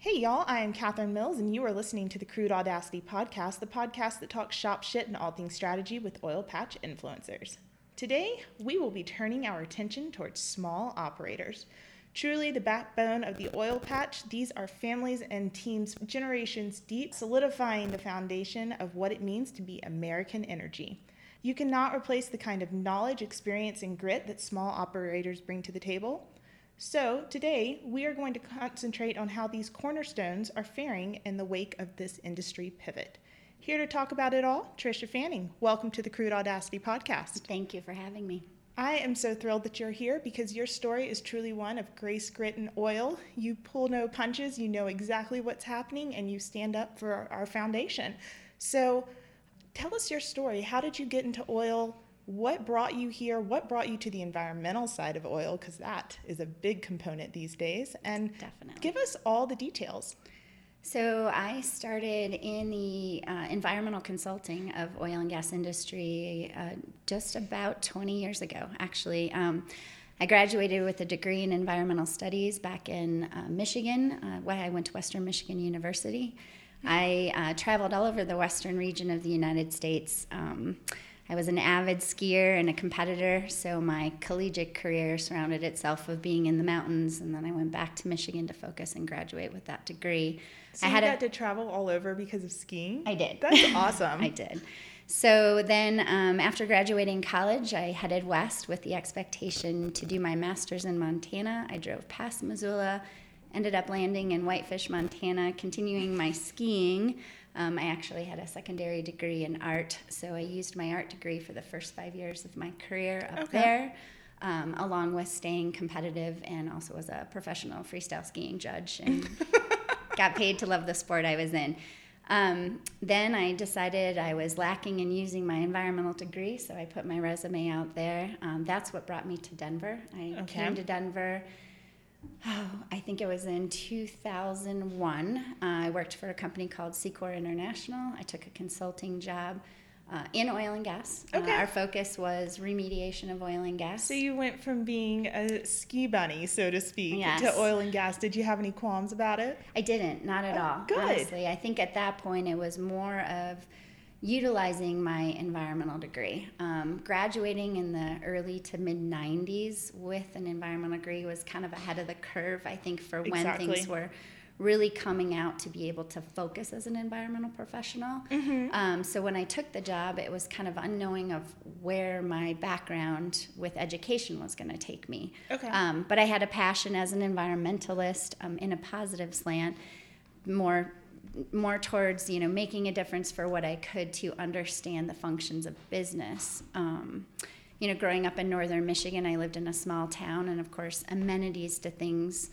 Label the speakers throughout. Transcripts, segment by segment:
Speaker 1: Hey, y'all, I am Kathryn Mills, and you are listening to the Crude Audacity Podcast, the podcast that talks shop shit and all things strategy with oil patch influencers. Today, we will be turning our attention towards small operators. Truly the backbone of the oil patch, these are families and teams generations deep, solidifying the foundation of what it means to be American energy. You cannot replace the kind of knowledge, experience, and grit that small operators bring to the table. So, today we are going to concentrate on how these cornerstones are faring in the wake of this industry pivot. Here to talk about it all, Trisha Fanning. Welcome to the Crude Audacity podcast.
Speaker 2: Thank you for having me.
Speaker 1: I am so thrilled that you're here because your story is truly one of grace, grit, and oil. You pull no punches, you know exactly what's happening, and you stand up for our foundation. So, tell us your story. How did you get into oil? What brought you here? What brought you to the environmental side of oil? Because that is a big component these days. And
Speaker 2: Definitely.
Speaker 1: give us all the details.
Speaker 2: So I started in the uh, environmental consulting of oil and gas industry uh, just about 20 years ago, actually. Um, I graduated with a degree in environmental studies back in uh, Michigan. Uh, I went to Western Michigan University. I uh, traveled all over the western region of the United States. Um, I was an avid skier and a competitor, so my collegiate career surrounded itself of being in the mountains, and then I went back to Michigan to focus and graduate with that degree.
Speaker 1: So
Speaker 2: I
Speaker 1: you
Speaker 2: had
Speaker 1: got
Speaker 2: a,
Speaker 1: to travel all over because of skiing?
Speaker 2: I did.
Speaker 1: That's awesome.
Speaker 2: I did. So then, um, after graduating college, I headed west with the expectation to do my master's in Montana. I drove past Missoula, ended up landing in Whitefish, Montana, continuing my skiing. Um, I actually had a secondary degree in art, so I used my art degree for the first five years of my career up
Speaker 1: Okay.
Speaker 2: there, um, along with staying competitive and also as a professional freestyle skiing judge and got paid to love the sport I was in. Um, then I decided I was lacking in using my environmental degree, so I put my resume out there. Um, that's what brought me to Denver. I
Speaker 1: Okay.
Speaker 2: came to Denver. Oh, I think it was in 2001. Uh, I worked for a company called Secor International. I took a consulting job uh, in oil and gas.
Speaker 1: Okay.
Speaker 2: Uh, our focus was remediation of oil and gas.
Speaker 1: So you went from being a ski bunny, so to speak,
Speaker 2: Yes.
Speaker 1: to oil and gas. Did you have any qualms about it?
Speaker 2: I didn't, not at
Speaker 1: Oh,
Speaker 2: all.
Speaker 1: good.
Speaker 2: Honestly, I think at that point it was more of utilizing my environmental degree. Um, graduating in the early to mid 90s with an environmental degree was kind of ahead of the curve, I think, for when
Speaker 1: Exactly.
Speaker 2: things were really coming out to be able to focus as an environmental professional.
Speaker 1: Mm-hmm.
Speaker 2: Um, so when I took the job, it was kind of unknowing of where my background with education was going to take me.
Speaker 1: Okay.
Speaker 2: Um, but I had a passion as an environmentalist um, in a positive slant, more more towards you know making a difference for what I could to understand the functions of business. Um, you know, growing up in northern Michigan, I lived in a small town, and of course, amenities to things.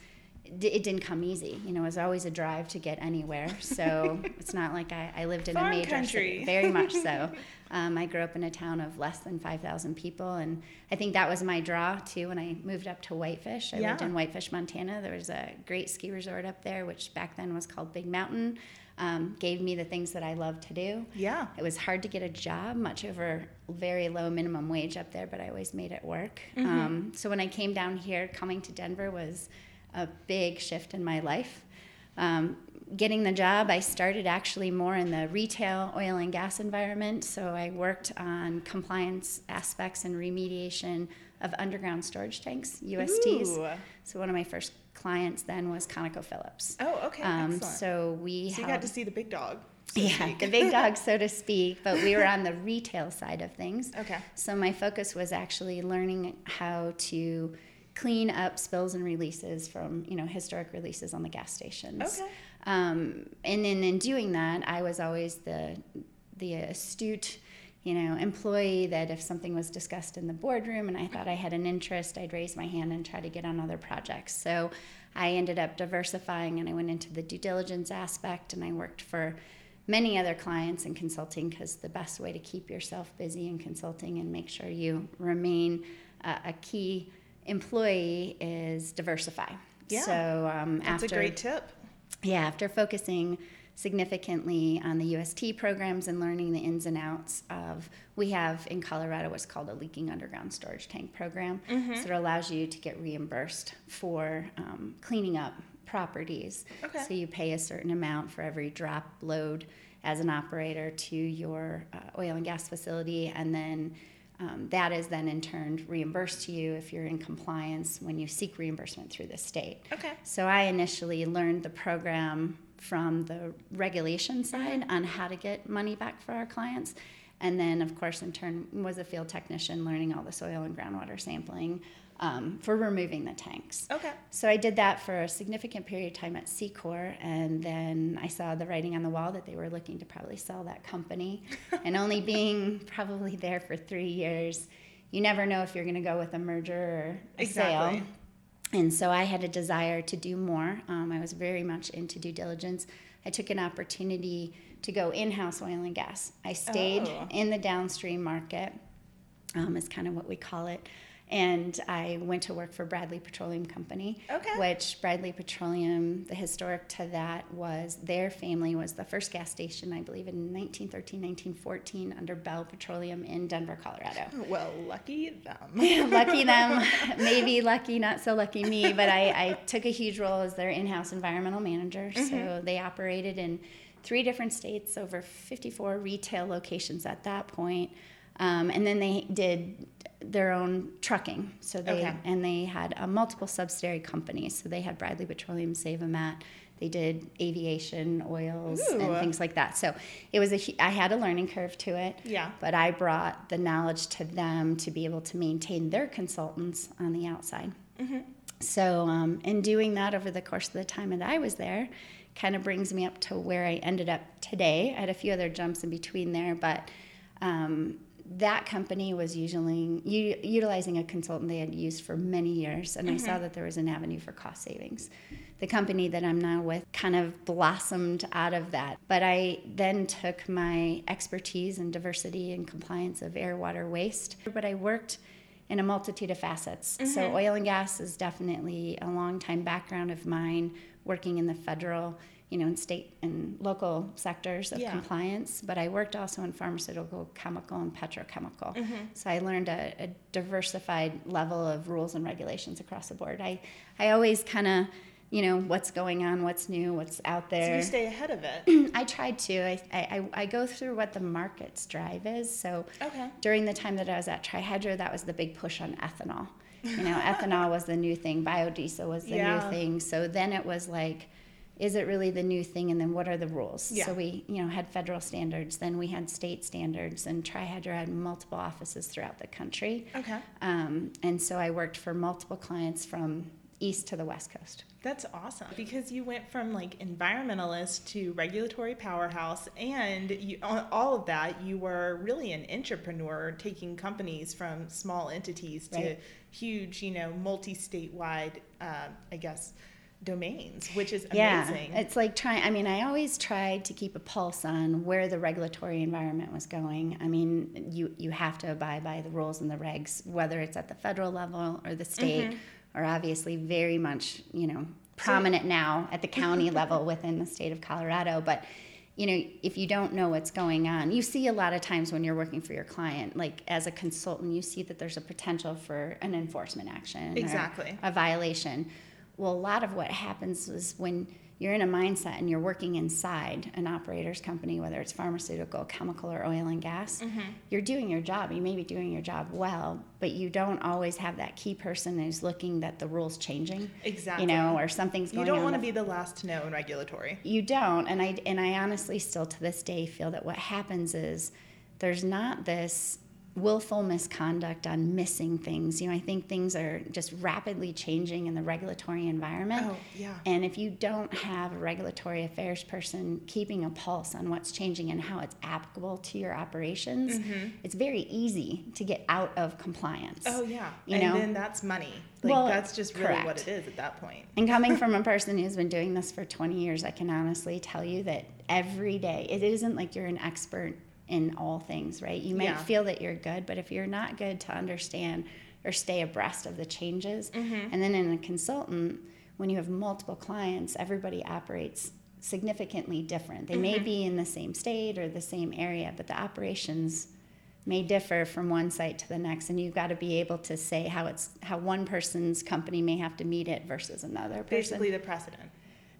Speaker 2: D- It didn't come easy. You know, it was always a drive to get anywhere. So it's not like I, I lived in
Speaker 1: Farm
Speaker 2: a major
Speaker 1: country.
Speaker 2: city. Very much so. Um, I grew up in a town of less than 5,000 people, and I think that was my draw too when I moved up to Whitefish. I lived in Whitefish, Montana. There was a great ski resort up there, which back then was called Big Mountain. Um, gave me the things that I love to do.
Speaker 1: Yeah.
Speaker 2: It was hard to get a job, much over very low minimum wage up there, but I always made it work.
Speaker 1: Mm-hmm.
Speaker 2: Um, so when I came down here, coming to Denver was a big shift in my life. Um, getting the job, I started actually more in the retail oil and gas environment. So I worked on compliance aspects and remediation of underground storage tanks, USTs.
Speaker 1: Ooh.
Speaker 2: So one of my first clients then was ConocoPhillips.
Speaker 1: Oh, okay.
Speaker 2: Um, so we
Speaker 1: So you got to see the big dog. so
Speaker 2: yeah, the big dog, so to speak, but we were on the retail side of things.
Speaker 1: Okay.
Speaker 2: So my focus was actually learning how to clean up spills and releases from you know historic releases on the gas stations.
Speaker 1: Okay.
Speaker 2: Um, and then in doing that, I was always the the astute, you know, employee that if something was discussed in the boardroom and I thought I had an interest, I'd raise my hand and try to get on other projects. So I ended up diversifying and I went into the due diligence aspect and I worked for many other clients in consulting because the best way to keep yourself busy in consulting and make sure you remain a, a key employee is diversify.
Speaker 1: Yeah.
Speaker 2: So um,
Speaker 1: That's
Speaker 2: after
Speaker 1: a great tip.
Speaker 2: yeah, after focusing significantly on the UST programs and learning the ins and outs of, we have in Colorado what's called a leaking underground storage tank program. So it allows you to get reimbursed for um, cleaning up properties.
Speaker 1: Okay.
Speaker 2: So you pay a certain amount for every drop load as an operator to your uh, oil and gas facility, and then um, that is then in turn reimbursed to you if you're in compliance when you seek reimbursement through the state.
Speaker 1: Okay.
Speaker 2: So I initially learned the program from the regulation side on how to get money back for our clients. And then, of course, in turn, was a field technician learning all the soil and groundwater sampling um, for removing the tanks.
Speaker 1: Okay.
Speaker 2: So I did that for a significant period of time at Secor, and then I saw the writing on the wall that they were looking to probably sell that company. and only being probably there for three years, you never know if you're going to go with a merger or a
Speaker 1: Exactly.
Speaker 2: sale. And so I had a desire to do more. Um, I was very much into due diligence. I took an opportunity to go in house oil and gas. I stayed
Speaker 1: Oh.
Speaker 2: in the downstream market, um, is kind of what we call it. And I went to work for Bradley Petroleum Company,
Speaker 1: Okay.
Speaker 2: which Bradley Petroleum, the historic to that was their family was the first gas station, I believe, in 1913, 1914 under Bell Petroleum in Denver, Colorado
Speaker 1: Well, lucky them.
Speaker 2: lucky them, maybe lucky, not so lucky me, but I, I took a huge role as their in house environmental manager. So they operated in three different states, over 54 retail locations at that point. Um, and then they did their own trucking. So they
Speaker 1: Okay.
Speaker 2: and they had uh, multiple subsidiary companies. So they had Bradley Petroleum, Save-A-Mat. They did aviation oils
Speaker 1: Ooh.
Speaker 2: and things like that. So it was a I had a learning curve to it
Speaker 1: Yeah.
Speaker 2: but I brought the knowledge to them to be able to maintain their consultants on the outside. So, um, in doing that over the course of the time that I was there, kind of brings me up to where I ended up today. I had a few other jumps in between there, but um, that company was usually u- utilizing a consultant they had used for many years, and I saw mm-hmm. that there was an avenue for cost savings. The company that I'm now with kind of blossomed out of that. But I then took my expertise in diversity and compliance of air, water, waste. But I worked in a multitude of facets. So, mm-hmm. oil and gas is definitely a long time background of mine, working in the federal, you know, in state and local sectors of
Speaker 1: Yeah.
Speaker 2: compliance. But I worked also in pharmaceutical, chemical, and petrochemical.
Speaker 1: Mm-hmm.
Speaker 2: So I learned a, a diversified level of rules and regulations across the board. I, I always kind of, you know, what's going on, what's new, what's out there.
Speaker 1: So you stay ahead of it.
Speaker 2: I tried to. I, I, I go through what the market's drive is. So
Speaker 1: Okay.
Speaker 2: during the time that I was at Trihydro, that was the big push on ethanol. You know, ethanol was the new thing, biodiesel was the
Speaker 1: Yeah.
Speaker 2: new thing. So then it was like, is it really the new thing? And then what are the rules?
Speaker 1: Yeah.
Speaker 2: So we, you know, had federal standards, then we had state standards, and Trihydro had multiple offices throughout the country.
Speaker 1: Okay.
Speaker 2: Um, and so I worked for multiple clients from east to the west coast.
Speaker 1: That's awesome because you went from like environmentalist to regulatory powerhouse, and you, on all of that, you were really an entrepreneur, taking companies from small entities to
Speaker 2: Right.
Speaker 1: huge, you know, multi-statewide, uh, I guess, domains, which is
Speaker 2: Yeah,
Speaker 1: amazing.
Speaker 2: it's like trying. I mean, I always tried to keep a pulse on where the regulatory environment was going. I mean, you you have to abide by the rules and the regs, whether it's at the federal level or the state,
Speaker 1: Mm-hmm.
Speaker 2: or obviously very much you know prominent now at the county level within the state of Colorado. But you know, if you don't know what's going on, you see a lot of times when you're working for your client, like as a consultant, you see that there's a potential for an enforcement action,
Speaker 1: Exactly.
Speaker 2: a violation. Well, a lot of what happens is when you're in a mindset and you're working inside an operator's company, whether it's pharmaceutical, chemical, or oil and gas,
Speaker 1: Mm-hmm.
Speaker 2: you're doing your job. You may be doing your job well, but you don't always have that key person who's looking that the rules changing,
Speaker 1: exactly.
Speaker 2: you know, or something's going on.
Speaker 1: you don't
Speaker 2: on.
Speaker 1: want to
Speaker 2: with-
Speaker 1: be the last to know in regulatory.
Speaker 2: you don't and i and i honestly still to this day feel that what happens is there's not this willful misconduct on missing things you know i think things are just rapidly changing in the regulatory environment
Speaker 1: Oh, yeah.
Speaker 2: and if you don't have a regulatory affairs person keeping a pulse on what's changing and how it's applicable to your operations mm-hmm. it's very easy to get out of compliance
Speaker 1: Oh, yeah.
Speaker 2: You
Speaker 1: and
Speaker 2: know?
Speaker 1: then that's money. Like,
Speaker 2: Well,
Speaker 1: that's just really what it is at that point.
Speaker 2: And coming from a person who's been doing this for 20 years, I can honestly tell you that every day, it isn't like you're an expert in all things, right? You might
Speaker 1: Yeah.
Speaker 2: feel that you're good, but if you're not good to understand or stay abreast of the changes,
Speaker 1: Mm-hmm.
Speaker 2: and then in a consultant, when you have multiple clients, everybody operates significantly different. They may
Speaker 1: Mm-hmm.
Speaker 2: be in the same state or the same area, but the operations may differ from one site to the next and you've got to be able to say how it's how one person's company may have to meet it versus another person
Speaker 1: Basically, the precedent.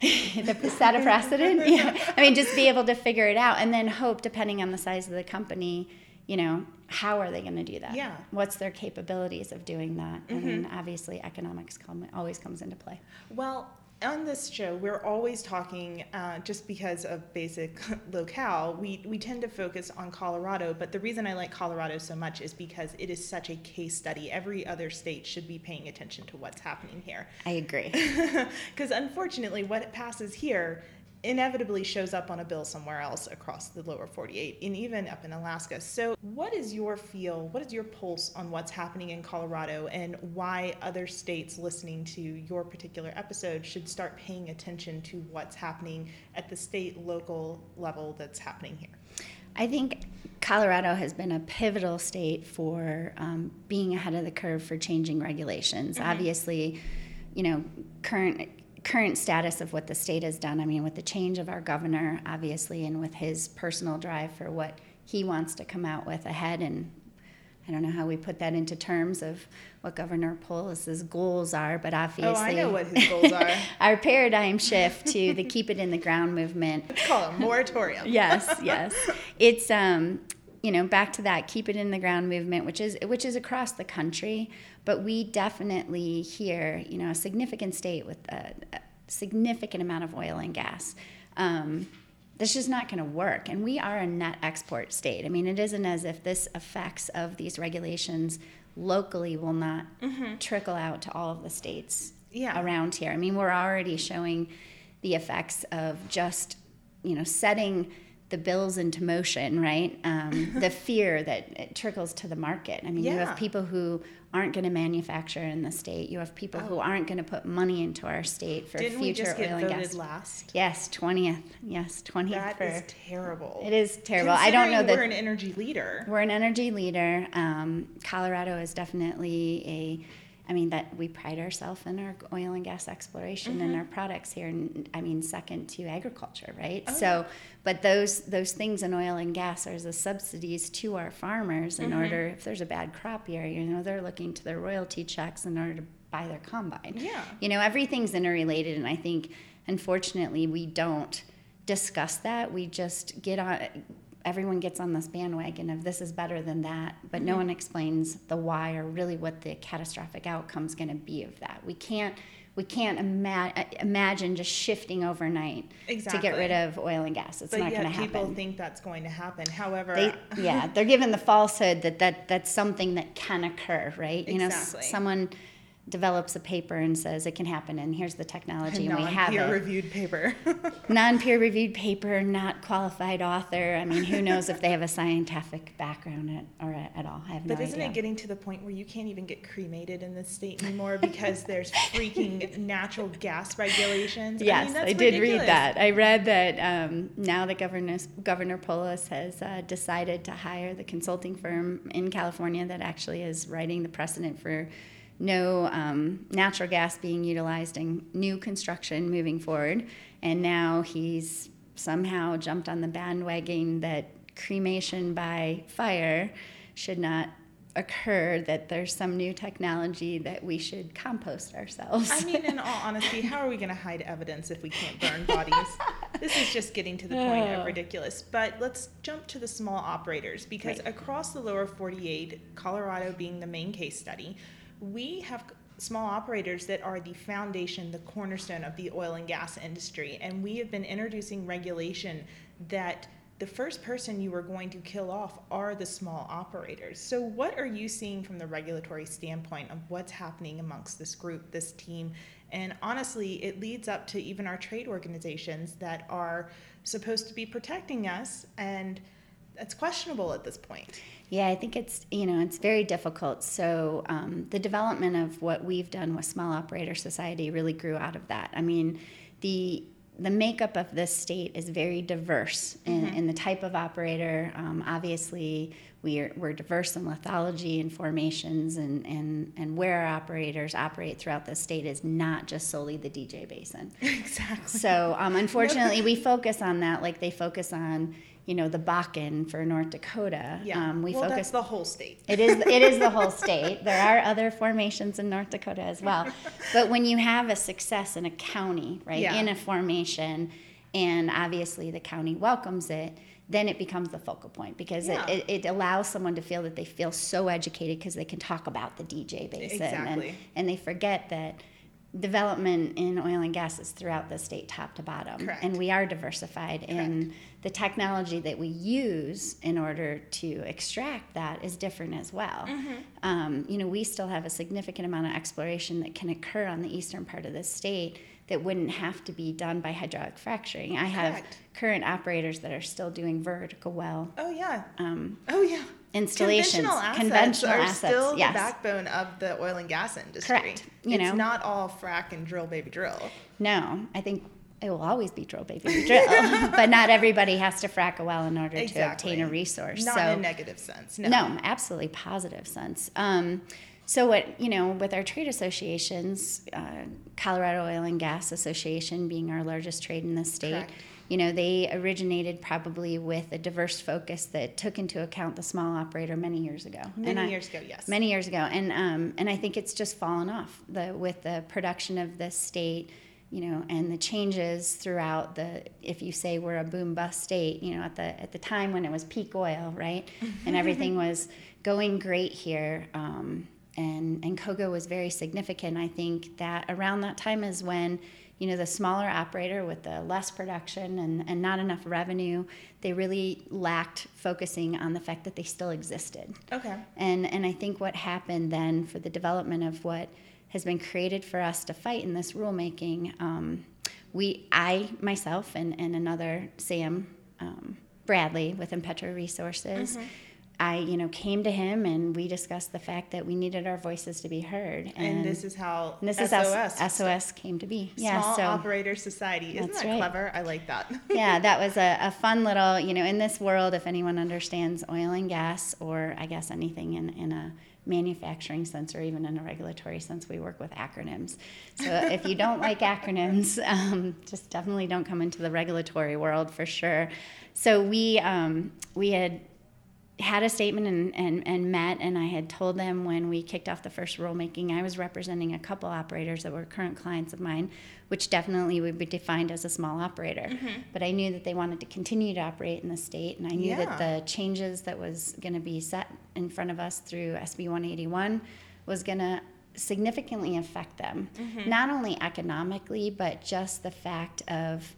Speaker 2: the set a precedent. Yeah. I mean, just be able to figure it out and then hope, depending on the size of the company, you know, how are they going to do that?
Speaker 1: Yeah.
Speaker 2: What's their capabilities of doing that? And then mm-hmm. obviously economics come, always comes into play.
Speaker 1: Well, on this show, we're always talking uh, just because of basic locale. We we tend to focus on Colorado, but the reason I like Colorado so much is because it is such a case study. Every other state should be paying attention to what's happening here.
Speaker 2: I agree.
Speaker 1: Because unfortunately, what passes here inevitably shows up on a bill somewhere else across the lower 48 and even up in Alaska. So, what is your feel? What is your pulse on what's happening in Colorado and why other states listening to your particular episode should start paying attention to what's happening at the state local level that's happening here?
Speaker 2: I think Colorado has been a pivotal state for um, being ahead of the curve for changing regulations.
Speaker 1: Mm-hmm.
Speaker 2: Obviously, you know, current current status of what the state has done. I mean, with the change of our governor, obviously, and with his personal drive for what he wants to come out with ahead and I don't know how we put that into terms of what Governor Polis's goals are, but obviously,
Speaker 1: Oh, I know what his goals are.
Speaker 2: our paradigm shift to the keep it in the ground movement
Speaker 1: Let's call it moratorium.
Speaker 2: yes, yes. It's um, you know, back to that keep it in the ground movement, which is which is across the country, but we definitely here, you know, a significant state with a, a significant amount of oil and gas. Um, this is not going to work, and we are a net export state. I mean, it isn't as if this effects of these regulations locally will not trickle out to all of the states
Speaker 1: Yeah.
Speaker 2: around here. I mean, we're already showing the effects of just, you know, setting the bills into motion, right? Um, the fear that it trickles to the market. I mean, you have people who aren't going to manufacture in the state. You have people who aren't going to put money into our state for
Speaker 1: Oh. Didn't we
Speaker 2: future
Speaker 1: just get
Speaker 2: oil and gas.
Speaker 1: last?
Speaker 2: Yes, twentieth. Yes, twentieth.
Speaker 1: That
Speaker 2: for
Speaker 1: is terrible.
Speaker 2: it is terrible. I don't know that
Speaker 1: we're an energy leader.
Speaker 2: we're an energy leader. Um, Colorado is definitely a, I mean, that we pride ourselves in our oil and gas exploration
Speaker 1: Mm-hmm.
Speaker 2: and our products here. And I mean, second to agriculture, right?
Speaker 1: Oh,
Speaker 2: so, but those those things in oil and gas are the subsidies to our farmers
Speaker 1: Mm-hmm.
Speaker 2: in order if there's a bad crop year, you know, they're looking to their royalty checks in order to buy their combine.
Speaker 1: Yeah.
Speaker 2: You know, everything's interrelated, and I think unfortunately we don't discuss that. We just get on. Everyone gets on this bandwagon of this is better than that, but no mm-hmm. one explains the why or really what the catastrophic outcome is going to be of that. We can't. We can't ima- uh, imagine just shifting overnight to get rid of oil and gas. It's
Speaker 1: But
Speaker 2: not going to
Speaker 1: yet people think that's going to happen. However,
Speaker 2: They, yeah, they're given the falsehood that, that that's something that can occur, right? You know,
Speaker 1: Exactly.
Speaker 2: s- someone develops a paper and says it can happen, and here's the technology, and we have
Speaker 1: Non-peer-reviewed paper.
Speaker 2: Non-peer reviewed paper, not qualified author. I mean, who knows if they have a scientific background at, or at, at all? I have no
Speaker 1: but isn't
Speaker 2: idea.
Speaker 1: it getting to the point where you can't even get cremated in this state anymore because there's freaking natural gas regulations?
Speaker 2: Yes,
Speaker 1: I, mean,
Speaker 2: I, did read that. I read that um, now that Governor Governor Polis has uh, decided to hire the consulting firm in California that actually is writing the precedent for no um, natural gas being utilized in new construction moving forward. And now he's somehow jumped on the bandwagon that cremation by fire should not occur that there's some new technology that we should compost ourselves.
Speaker 1: I mean, in all honesty, how are we going to hide evidence if we can't burn bodies? this is just getting to the point of ridiculous. But let's jump to the small operators because
Speaker 2: Right.
Speaker 1: across the lower 48, Colorado being the main case study, we have small operators that are the foundation, the cornerstone of the oil and gas industry. And we have been introducing regulation that the first person you are going to kill off are the small operators. So, what are you seeing from the regulatory standpoint of what's happening amongst this group, this team? And honestly, it leads up to even our trade organizations that are supposed to be protecting us, and that's questionable at this point.
Speaker 2: Yeah, I think it's you know it's very difficult. So um, the development of what we've done with Small Operator Society really grew out of that. I mean, the the makeup of this state is very diverse in, in the type of operator. Um, obviously, we're, we're diverse in lithology and formations, and, and, and where our operators operate throughout the state is not just solely the DJ Basin.
Speaker 1: exactly.
Speaker 2: So um, unfortunately, we focus on that like they focus on you know, the Bakken for North Dakota.
Speaker 1: Yeah.
Speaker 2: Um, we
Speaker 1: well,
Speaker 2: focus
Speaker 1: that's the whole state.
Speaker 2: it is it is the whole state. There are other formations in North Dakota as well. But when you have a success in a county, right,
Speaker 1: Yeah.
Speaker 2: in a formation, and obviously the county welcomes it, then it becomes the focal point because
Speaker 1: Yeah.
Speaker 2: it, it, it allows someone to feel that they feel so educated because they can talk about the DJ basin
Speaker 1: Exactly.
Speaker 2: and, and they forget that development in oil and gas is throughout the state top to bottom
Speaker 1: Correct.
Speaker 2: and we are diversified and the technology that we use in order to extract that is different as well
Speaker 1: Mm-hmm.
Speaker 2: um, you know we still have a significant amount of exploration that can occur on the eastern part of the state that wouldn't have to be done by hydraulic fracturing i have current operators that are still doing vertical well
Speaker 1: Oh yeah.
Speaker 2: um,
Speaker 1: Oh yeah.
Speaker 2: installations
Speaker 1: Conventional assets
Speaker 2: conventional
Speaker 1: are
Speaker 2: assets,
Speaker 1: still
Speaker 2: yes
Speaker 1: the backbone of the oil and gas industry.
Speaker 2: Correct. You
Speaker 1: it's
Speaker 2: know.
Speaker 1: not all frack and drill, baby, drill.
Speaker 2: No, I think it will always be drill, baby, drill. but not everybody has to frack a well in order
Speaker 1: Exactly.
Speaker 2: to obtain a resource.
Speaker 1: Not
Speaker 2: so,
Speaker 1: in a negative sense. No.
Speaker 2: no, absolutely positive sense. Um, so what you know, with our trade associations, uh, Colorado Oil and Gas Association being our largest trade in the state.
Speaker 1: Correct.
Speaker 2: You know, they originated probably with a diverse focus that took into account the small operator many years ago. And
Speaker 1: Many
Speaker 2: I-
Speaker 1: years ago, yes.
Speaker 2: many years ago, and um, and I think it's just fallen off the with the production of the state, you know, and the changes throughout the. If you say we're a boom bust state, you know, at the at the time when it was peak oil, right, and everything was going great here. Um, and, and COGA was very significant. I think that around that time is when, you know, the smaller operator with the less production and, and not enough revenue, they really lacked focusing on the fact that they still existed.
Speaker 1: Okay.
Speaker 2: And and I think what happened then for the development of what has been created for us to fight in this rulemaking, um, we I myself and, and another Sam um, Bradley with Impetro Resources. I, you know, came to him and we discussed the fact that we needed our voices to be heard.
Speaker 1: And, this is how
Speaker 2: and this is
Speaker 1: SOS.
Speaker 2: how SOS came to be. Yeah,
Speaker 1: Small
Speaker 2: so
Speaker 1: Operator Society. Isn't that
Speaker 2: right.
Speaker 1: clever? I like that.
Speaker 2: yeah, that was a, a fun little, you know, in this world, if anyone understands oil and gas, or I guess anything in, in a manufacturing sense or even in a regulatory sense, we work with acronyms. So if you don't like acronyms, um, just definitely don't come into the regulatory world for sure. So we, um, we had had a statement and, and, and met and i had told them when we kicked off the first rulemaking i was representing a couple operators that were current clients of mine which definitely would be defined as a small operator but i knew that they wanted to continue to operate in the state and i knew
Speaker 1: Yeah.
Speaker 2: that the changes that was going to be set in front of us through sb 181 was going to significantly affect them mm-hmm. not only economically but just the fact of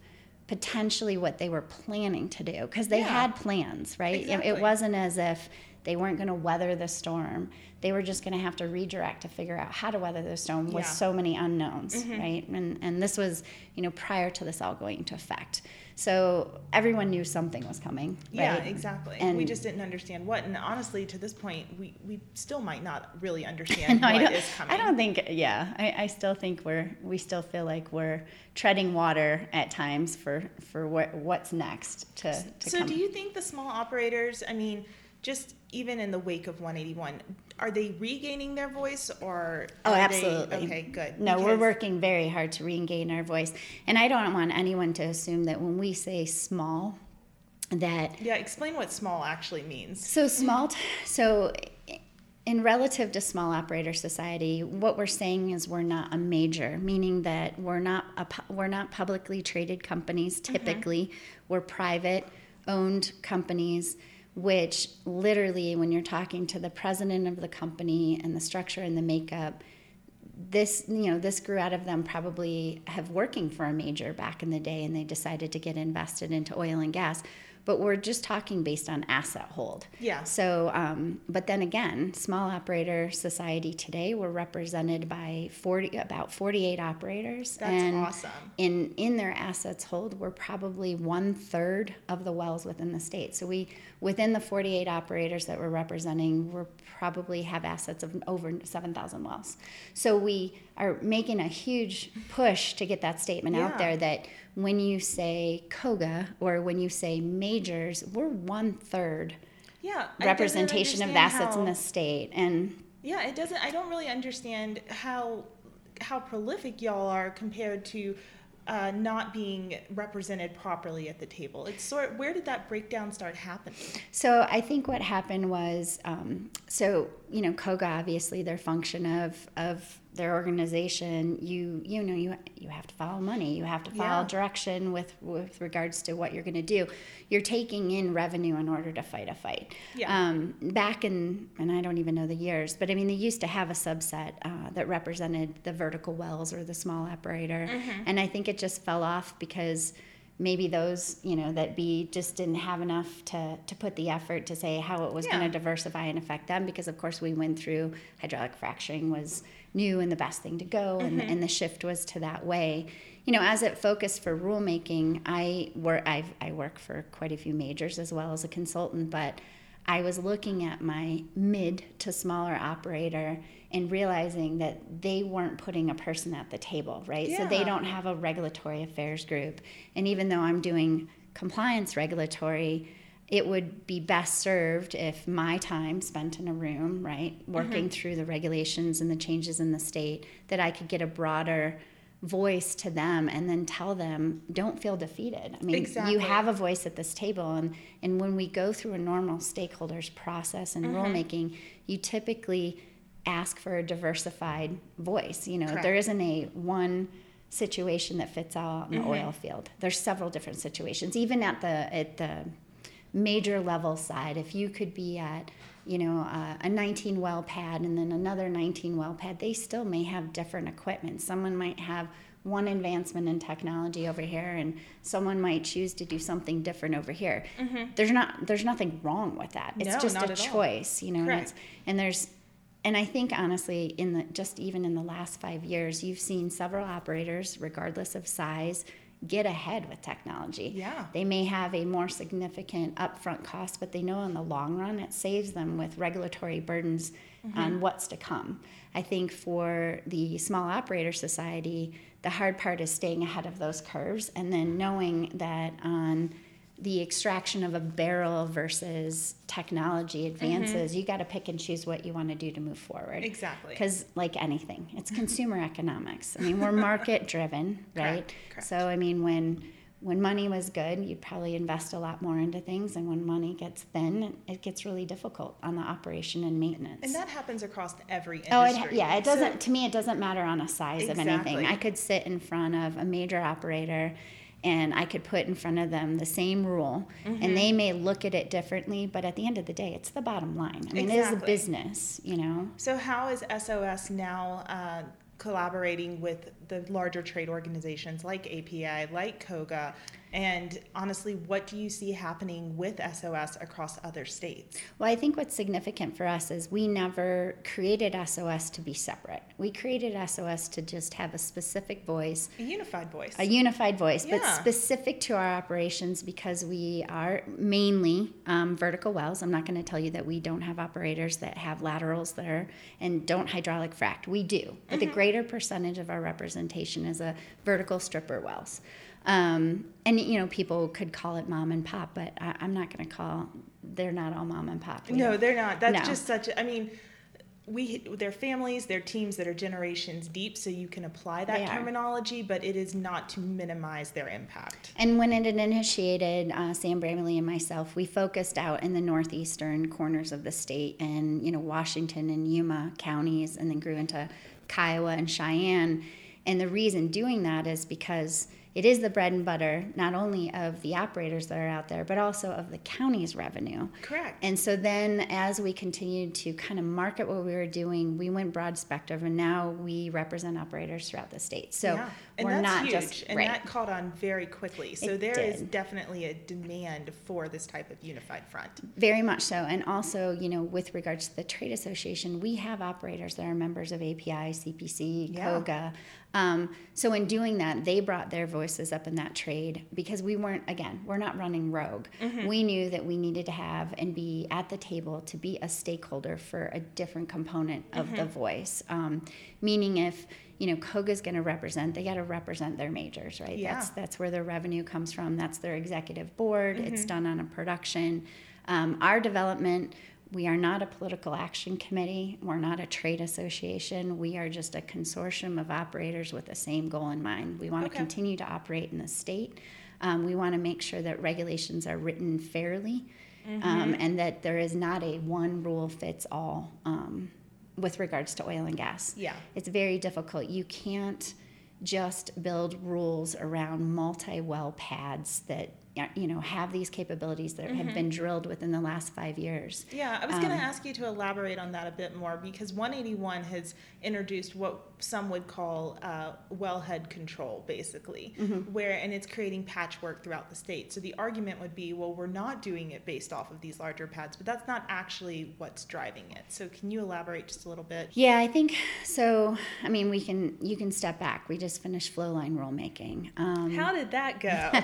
Speaker 2: potentially what they were planning to do because they
Speaker 1: Yeah.
Speaker 2: had plans right It-
Speaker 1: Exactly.
Speaker 2: it wasn't as if they weren't going to weather the storm they were just going to have to redirect to figure out how to weather the storm with
Speaker 1: Yeah. Mm-hmm.
Speaker 2: so many unknowns right and and this was you know prior to this all going into effect so everyone knew something was coming
Speaker 1: Yeah,
Speaker 2: right?
Speaker 1: exactly. we just didn't understand what. And honestly, to this point, we, we still might not really understand
Speaker 2: No, I don't,
Speaker 1: is coming.
Speaker 2: I don't think. Yeah, I, I still think we're we still feel like we're treading water at times for for what what's next to to
Speaker 1: so
Speaker 2: come.
Speaker 1: do you think the small operators, I mean, just even in the wake of 181, are they regaining their voice or
Speaker 2: Oh,
Speaker 1: are they-
Speaker 2: absolutely.
Speaker 1: okay, good.
Speaker 2: No, we're working very hard to regain our voice, and I don't want anyone to assume that when we say small, that
Speaker 1: Yeah, explain what small actually means.
Speaker 2: So small, t- so in relative to small operator society, what we're saying is we're not a major, meaning that we're not a, pu- we're not publicly traded companies. Mm-hmm. Typically, we're private owned companies. Which literally, when you're talking to the president of the company and the structure and the makeup, this you know this grew out of them probably have working for a major back in the day and they decided to get invested into oil and gas but we're just talking based on asset hold
Speaker 1: Yeah.
Speaker 2: so um, but then again small operator society today we're represented by 40 about 48 operators
Speaker 1: That's
Speaker 2: and
Speaker 1: awesome.
Speaker 2: in in their assets hold we're probably one third of the wells within the state so we within the 48 operators that we're representing we're probably have assets of over 7000 wells so we are making a huge push to get that statement
Speaker 1: Yeah.
Speaker 2: out there that when you say COGA or when you say majors we're one third
Speaker 1: Yeah.
Speaker 2: Representation of assets in the state and
Speaker 1: Yeah, it doesn't. I don't really understand how how prolific y'all are compared to uh, not being represented properly at the table. It's sort. Where did that breakdown start happening?
Speaker 2: So I think what happened was, um, so you know, COGA obviously their function of of their organization, you you know you you have to follow money, you have to follow
Speaker 1: Yeah.
Speaker 2: direction with with regards to what you're going to do. You're taking in revenue in order to fight a fight.
Speaker 1: Yeah.
Speaker 2: Um, back in and I don't even know the years, but I mean they used to have a subset uh, that represented the vertical wells or the small operator,
Speaker 1: Mm-hmm.
Speaker 2: and I think it just fell off because maybe those you know that be just didn't have enough to to put the effort to say how it was
Speaker 1: Yeah.
Speaker 2: going to diversify and affect them because of course we went through hydraulic fracturing was new and the best thing to go and,
Speaker 1: Mm-hmm.
Speaker 2: and the shift was to that way. You know as it focused for rulemaking i work I've, i work for quite a few majors as well as a consultant but i was looking at my mid to smaller operator and realizing that they weren't putting a person at the table right? So they don't have a regulatory affairs group. And even though i'm doing compliance regulatory it would be best served if my time spent in a room, right, working mm-hmm. through the regulations and the changes in the state, that I could get a broader voice to them and then tell them, don't feel defeated. I mean,
Speaker 1: Exactly.
Speaker 2: you have a voice at this table. And, and when we go through a normal stakeholders process and mm-hmm. rulemaking, you typically ask for a diversified voice. You know, there
Speaker 1: Correct.
Speaker 2: isn't a one situation that fits all in the mm-hmm. oil field. There's several different situations. Even at the at the major level side, if you could be at you know uh, a 19 well pad and then another 19 well pad, they still may have different equipment. Someone might have one advancement in technology over here, and someone might choose to do something different over here. There's not there's nothing wrong with that. It's
Speaker 1: No,
Speaker 2: just a
Speaker 1: all.
Speaker 2: choice, you know. And,
Speaker 1: Correct.
Speaker 2: it's, and there's and I think honestly, in the just even in the last five years, you've seen several operators, regardless of size, get ahead with technology.
Speaker 1: Yeah.
Speaker 2: They may have a more significant upfront cost, but they know in the long run it saves them with regulatory burdens on mm-hmm. what's to come. I think for the small operator society, the hard part is staying ahead of those curves and then knowing that on the extraction of a barrel versus technology mm-hmm. advances, you got to pick and choose what you want to do to move forward.
Speaker 1: Exactly.
Speaker 2: Because, like anything, it's mm-hmm. consumer economics. I mean, we're market driven, right?
Speaker 1: Correct, correct.
Speaker 2: So, I mean, when when money was good, you'd probably invest a lot more into things, and when money gets thin, it gets really difficult on the operation and maintenance.
Speaker 1: And that happens across every
Speaker 2: Oh,
Speaker 1: industry.
Speaker 2: it, yeah. It doesn't. to me, it doesn't matter on a size of anything.
Speaker 1: Exactly.
Speaker 2: I could sit in front of a major operator, and I could put in front of them the same rule,
Speaker 1: Mm-hmm.
Speaker 2: and they may look at it differently. But at the end of the day, it's the bottom line. I mean, it is a business, you know.
Speaker 1: So how is SOS now uh, collaborating with the larger trade organizations like API, like COGA, and honestly, what do you see happening with SOS across other states?
Speaker 2: Well, I think what's significant for us is we never created SOS to be separate. We created SOS to just have a specific voice,
Speaker 1: A unified voice.
Speaker 2: a unified voice, but specific to our operations because we are mainly um, vertical wells. I'm not going to tell you that we don't have operators that have laterals that are and don't hydraulic fract. We do, but the greater percentage of our representation is a vertical stripper wells. Um, and you know, people could call it mom and pop, but I, I'm not going to call. They're not all mom and pop.
Speaker 1: No, they're not. That's
Speaker 2: No.
Speaker 1: just such. A, I mean, we they're families, they're teams that are generations deep, so you can apply that
Speaker 2: They are.
Speaker 1: terminology, but it is not to minimize their impact.
Speaker 2: And when it initiated, uh, Sam Bramley and myself, we focused out in the northeastern corners of the state and, you know, Washington and Yuma counties, and then grew into Kiowa and Cheyenne. And the reason doing that is because it is the bread and butter, not only of the operators that are out there, but also of the county's revenue.
Speaker 1: Correct.
Speaker 2: And so then, as we continued to kind of market what we were doing, we went broad spectrum, and now we represent operators throughout the state. So
Speaker 1: yeah. And
Speaker 2: we're
Speaker 1: that's
Speaker 2: not
Speaker 1: huge,
Speaker 2: just
Speaker 1: and
Speaker 2: right.
Speaker 1: that caught on very quickly. So
Speaker 2: It
Speaker 1: there is
Speaker 2: did.
Speaker 1: definitely a demand for this type of unified front.
Speaker 2: Very much so. And also, you know, with regards to the trade association, we have operators that are members of API, CPC,
Speaker 1: Yeah.
Speaker 2: COGA. Um, so in doing that, they brought their voices up in that trade because we weren't, again, we're not running rogue. We knew that we needed to have and be at the table to be a stakeholder for a different component of the voice. Um, meaning if, you know, COGA's going to represent, they got to represent their majors, right?
Speaker 1: Yeah.
Speaker 2: That's that's where their revenue comes from. That's their executive board. It's done on a production. Um, our development, we are not a political action committee. We're not a trade association. We are just a consortium of operators with the same goal in mind. We want
Speaker 1: Okay.
Speaker 2: to continue to operate in the state. Um, we want to make sure that regulations are written fairly um, and that there is not a one rule fits all um, with regards to oil and gas.
Speaker 1: Yeah.
Speaker 2: It's very difficult. You can't just build rules around multi-well pads that you know have these capabilities that have been drilled within the last five years.
Speaker 1: Yeah, I was going to
Speaker 2: Um,
Speaker 1: ask you to elaborate on that a bit more because 181 has introduced what some would call uh, wellhead control, basically,
Speaker 2: Mm-hmm.
Speaker 1: where and it's creating patchwork throughout the state. So the argument would be, well, we're not doing it based off of these larger pads, but that's not actually what's driving it. So can you elaborate just a little bit?
Speaker 2: Yeah, I think so. I mean, we can you can step back. We just finished flowline rulemaking. Um,
Speaker 1: How did that go?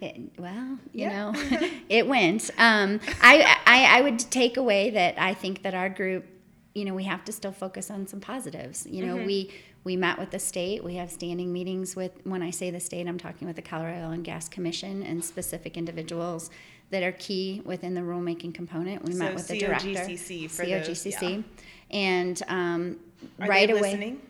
Speaker 2: It, well, you
Speaker 1: Yeah.
Speaker 2: know, it went. Um, I, I I would take away that I think that our group, you know, we have to still focus on some positives. You know, we we met with the state. We have standing meetings with. When I say the state, I'm talking with the Colorado Oil and Gas Commission and specific individuals that are key within the rulemaking component. We met
Speaker 1: So
Speaker 2: with the director,
Speaker 1: COGCC for those, yeah.
Speaker 2: and um,
Speaker 1: Are
Speaker 2: right
Speaker 1: they
Speaker 2: away.
Speaker 1: listening?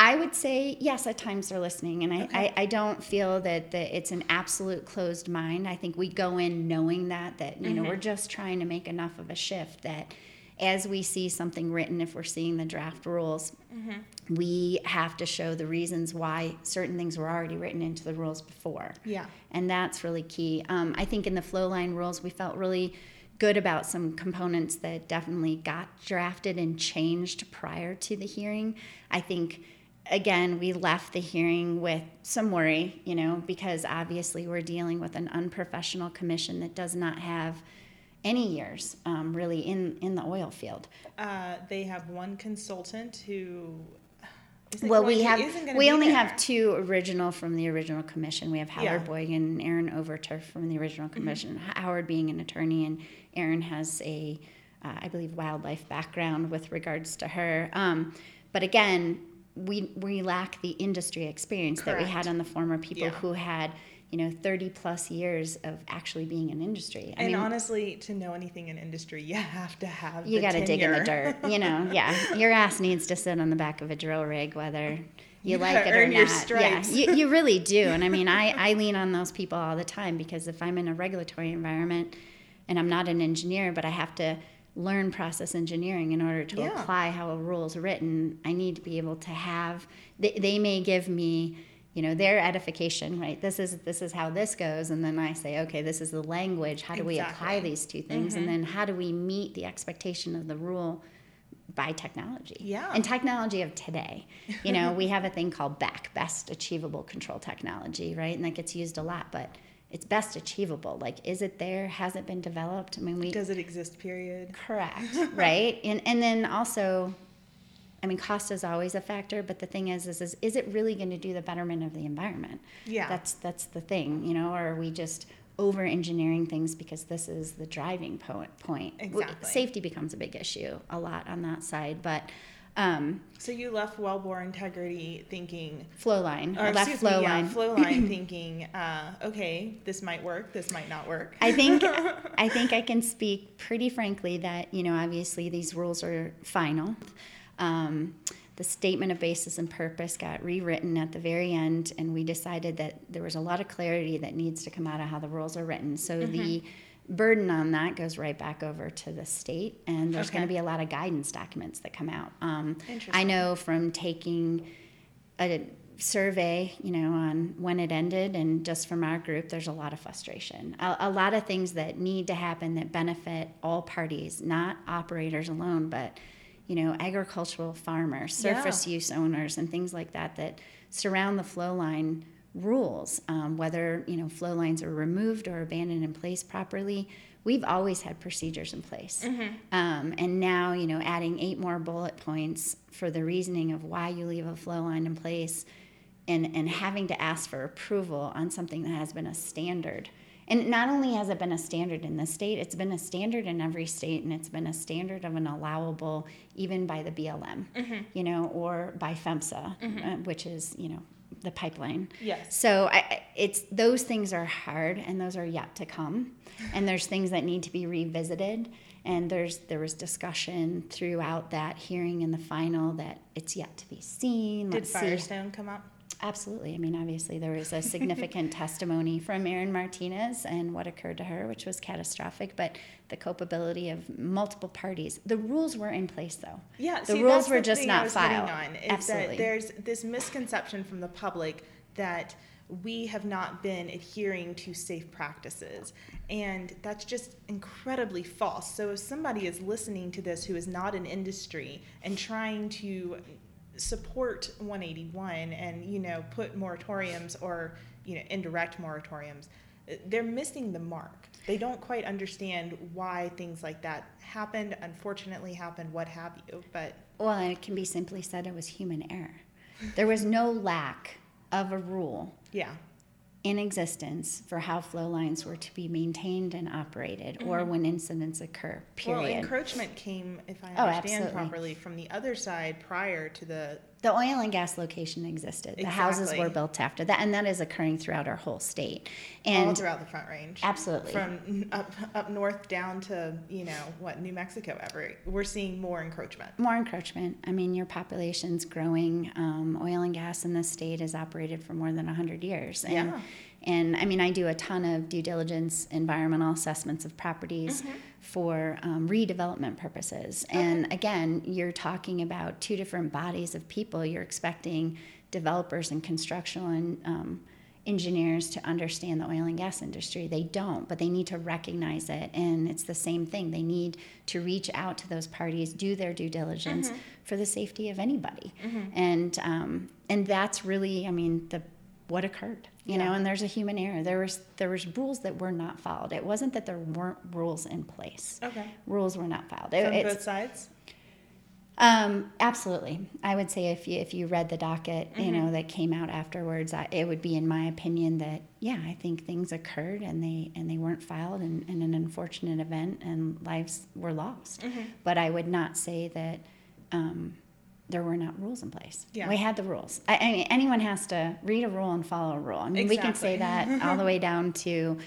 Speaker 2: I would say yes. At times they're listening, and I,
Speaker 1: Okay.
Speaker 2: I, I don't feel that, that it's an absolute closed mind. I think we go in knowing that that you know we're just trying to make enough of a shift that as we see something written, if we're seeing the draft rules, we have to show the reasons why certain things were already written into the rules before.
Speaker 1: Yeah.
Speaker 2: And that's really key. Um, I think in the flow line rules, we felt really good about some components that definitely got drafted and changed prior to the hearing. I think, again, we left the hearing with some worry, you know, because obviously we're dealing with an unprofessional commission that does not have any years um, really in, in the oil field.
Speaker 1: Uh, they have one consultant who.
Speaker 2: Well, we have we only
Speaker 1: there.
Speaker 2: have two original from the original commission. We have Howard
Speaker 1: Yeah.
Speaker 2: Boigon and Erin Overturf from the original commission.
Speaker 1: Mm-hmm.
Speaker 2: Howard being an attorney and Erin has a, uh, I believe, wildlife background with regards to her. Um, but again, we we lack the industry experience that we had on the former people
Speaker 1: Yeah.
Speaker 2: who had you know 30 plus years of actually being in industry. I
Speaker 1: And
Speaker 2: mean,
Speaker 1: honestly, to know anything in industry, you have to have.
Speaker 2: you got to dig in the dirt. You know, yeah. Your ass needs to sit on the back of a drill rig, whether you,
Speaker 1: You
Speaker 2: like it or not. Yeah, you, you really do. And I mean, I, I lean on those people all the time because if I'm in a regulatory environment and I'm not an engineer, but I have to learn process engineering in order to
Speaker 1: Yeah.
Speaker 2: apply how a rule is written, I need to be able to have. They, they may give me. You know their edification, right? This is this is how this goes, and then I say, okay, this is the language. How do we apply these two things, and mm-hmm. then how do we meet the expectation of the rule by technology?
Speaker 1: Yeah.
Speaker 2: and technology of today. You know, we have a thing called BACT Best Achievable Control Technology, right? And that gets used a lot, but it's best achievable. Like, is it there? Has it been developed? I mean, we
Speaker 1: Does it exist? Period.
Speaker 2: correct, right? And and then also, I mean, cost is always a factor, but the thing is, is is, is it really going to do the betterment of the environment?
Speaker 1: Yeah.
Speaker 2: That's that's the thing, you know, or are we just over engineering things because this is the driving po- point?
Speaker 1: Exactly.
Speaker 2: Safety becomes a big issue a lot on that side, but um,
Speaker 1: So you left wellbore integrity thinking,
Speaker 2: flow line,
Speaker 1: or
Speaker 2: left flow
Speaker 1: me, yeah,
Speaker 2: line.
Speaker 1: flow line thinking, uh, okay, this might work, this might not work.
Speaker 2: I think I think I can speak pretty frankly that you know obviously these rules are final. Um, the statement of basis and purpose got rewritten at the very end, and we decided that there was a lot of clarity that needs to come out of how the rules are written. So the burden on that goes right back over to the state, and there's going to be a lot of guidance documents that come out. Um, I know from taking a survey, you know, on when it ended, and just from our group, there's a lot of frustration. A, a lot of things that need to happen that benefit all parties, not operators alone, but you know, agricultural farmers,
Speaker 1: Yeah.
Speaker 2: surface use owners, and things like that that surround the flow line rules. Um, whether you know flow lines are removed or abandoned in place properly, we've always had procedures in place. Um, and now, you know, adding eight more bullet points for the reasoning of why you leave a flow line in place and, and having to ask for approval on something that has been a standard. And not only has it been a standard in the state, it's been a standard in every state, and it's been a standard of an allowable, even by the BLM, you know, or by PHMSA, uh, which is, you know, the pipeline.
Speaker 1: Yes.
Speaker 2: So I, it's those things are hard, and those are yet to come. And there's things that need to be revisited. and there's there was discussion throughout that hearing in the final that it's yet to be seen.
Speaker 1: Did
Speaker 2: Let's see.
Speaker 1: Firestone come up?
Speaker 2: Absolutely. I mean, obviously, there was a significant testimony from Erin Martinez and what occurred to her, which was catastrophic, but the culpability of multiple parties. The rules were in place, though.
Speaker 1: Yeah,
Speaker 2: the
Speaker 1: see,
Speaker 2: rules
Speaker 1: that's
Speaker 2: were
Speaker 1: the
Speaker 2: just
Speaker 1: thing I
Speaker 2: not
Speaker 1: was
Speaker 2: filed.
Speaker 1: On, is
Speaker 2: Absolutely.
Speaker 1: that there's this misconception from the public that we have not been adhering to safe practices. And that's just incredibly false. So if somebody is listening to this who is not in industry and trying to support 181 and you know put moratoriums or you know indirect moratoriums they're missing the mark they don't quite understand why things like that happened unfortunately happened what have you but
Speaker 2: Well, it can be simply said it was human error. There was no lack of a rule
Speaker 1: yeah
Speaker 2: in existence for how flow lines were to be maintained and operated or mm. when incidents occur, period.
Speaker 1: well encroachment came if i
Speaker 2: Oh,
Speaker 1: understand
Speaker 2: absolutely.
Speaker 1: properly from the other side prior to the
Speaker 2: the oil and gas location existed. The houses were built after that, and that is occurring throughout our whole state.
Speaker 1: all
Speaker 2: And
Speaker 1: throughout the front range
Speaker 2: absolutely,
Speaker 1: from up up north down to you know what new mexico ever we're seeing more encroachment
Speaker 2: more encroachment. I mean, your population's growing. Um, oil and gas in this state has operated for more than 100 years. And,
Speaker 1: Yeah.
Speaker 2: and I mean, I do a ton of due diligence, environmental assessments of properties for um, redevelopment purposes. And again, you're talking about two different bodies of people. You're expecting developers and construction and um, engineers to understand the oil and gas industry. They don't, but they need to recognize it. And it's the same thing. They need to reach out to those parties, do their due diligence for the safety of anybody. And um, and that's really, I mean, the what occurred. You know, and there's a human error. There was there was rules that were not followed. It wasn't that there weren't rules in place.
Speaker 1: okay
Speaker 2: Rules were not followed. It-
Speaker 1: from
Speaker 2: it's-
Speaker 1: both sides
Speaker 2: um, absolutely. I would say if you if you read the docket, you
Speaker 1: Mm-hmm.
Speaker 2: know, that came out afterwards, I, it would be in my opinion that yeah, I think things occurred and they and they weren't filed and, and an unfortunate event and lives were lost.
Speaker 1: Mm-hmm.
Speaker 2: But I would not say that um, there were not rules in place.
Speaker 1: Yeah.
Speaker 2: We had the rules. I, I mean, anyone has to read a rule and follow a rule. I mean, we can say that all the way down to.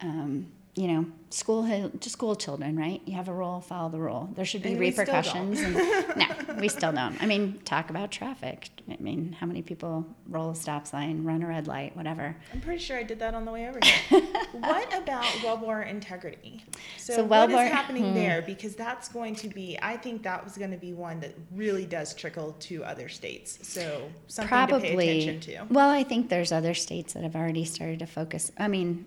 Speaker 2: Um, you know, school to school children, right? You have a rule, follow the rule. There should be
Speaker 1: And
Speaker 2: repercussions. And, no, we still don't. I mean, talk about traffic. I mean, how many people roll a stop sign, run a red light, whatever.
Speaker 1: I'm pretty sure I did that on the way over here. what about wellbore integrity? So,
Speaker 2: So
Speaker 1: what is
Speaker 2: wellbore-
Speaker 1: happening
Speaker 2: hmm.
Speaker 1: there? Because that's going to be, I think that was going to be one that really does trickle to other states. So something to pay
Speaker 2: Probably.
Speaker 1: attention to.
Speaker 2: Well, I think there's other states that have already started to focus. I mean,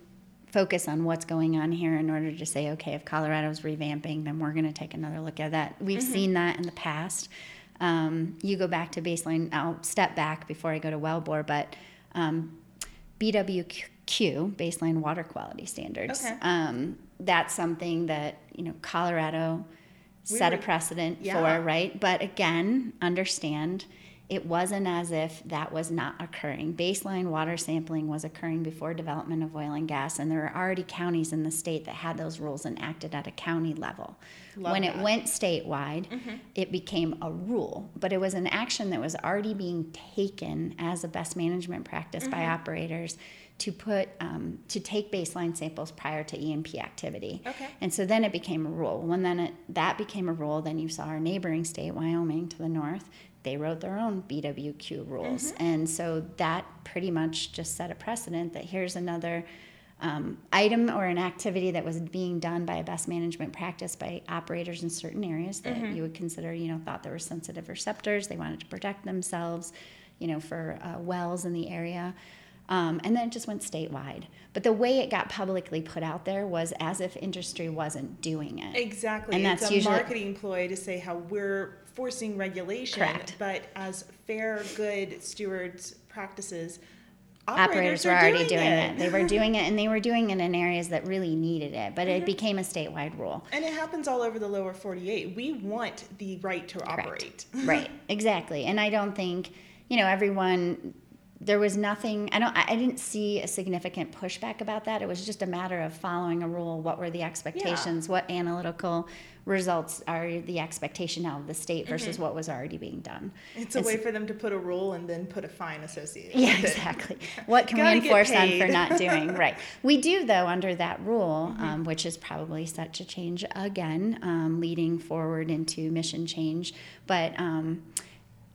Speaker 2: focus on what's going on here in order to say, okay, if Colorado's revamping, then we're going to take another look at that. We've
Speaker 1: Mm-hmm.
Speaker 2: seen that in the past. Um, you go back to baseline. I'll step back before I go to wellbore, but um, BWQ, baseline water quality standards.
Speaker 1: Okay.
Speaker 2: Um, that's something that you know Colorado
Speaker 1: We
Speaker 2: set a precedent
Speaker 1: Yeah.
Speaker 2: for, right? But again, understand it wasn't as if that was not occurring. Baseline water sampling was occurring before development of oil and gas, and there were already counties in the state that had those rules enacted at a county level.
Speaker 1: Love
Speaker 2: when
Speaker 1: that.
Speaker 2: it went statewide, it became a rule, but it was an action that was already being taken as a best management practice by operators to put um, to take baseline samples prior to E&P activity.
Speaker 1: Okay.
Speaker 2: And so then it became a rule. When then it, that became a rule, then you saw our neighboring state, Wyoming, to the north. They wrote their own BWQ rules, and so that pretty much just set a precedent that here's another um, item or an activity that was being done by a best management practice by operators in certain areas that you would consider, you know, thought there were sensitive receptors. They wanted to protect themselves, you know, for uh, wells in the area. Um, and then it just went statewide. But the way it got publicly put out there was as if industry wasn't doing it.
Speaker 1: Exactly.
Speaker 2: And
Speaker 1: it's
Speaker 2: that's
Speaker 1: a
Speaker 2: usually-
Speaker 1: marketing ploy to say how we're forcing regulation,
Speaker 2: Correct.
Speaker 1: but as fair, good stewards practices,
Speaker 2: Operators
Speaker 1: operators,
Speaker 2: were
Speaker 1: are
Speaker 2: already doing it. They were doing it, and they were doing it in areas that really needed it. But
Speaker 1: Mm-hmm.
Speaker 2: it became a statewide rule.
Speaker 1: And it happens all over the lower 48. We want the right to operate.
Speaker 2: right, exactly. And I don't think, you know, everyone there was nothing i don't i didn't see a significant pushback about that it was just a matter of following a rule what were the expectations yeah. what analytical results are the expectation now of the state versus mm-hmm. what was already being done.
Speaker 1: It's a way for them to put a rule and then put a fine associated
Speaker 2: yeah exactly. What can we enforce them for not doing? Right. We do though under that rule mm-hmm. um, which is probably set to change again um, leading forward into mission change. But um,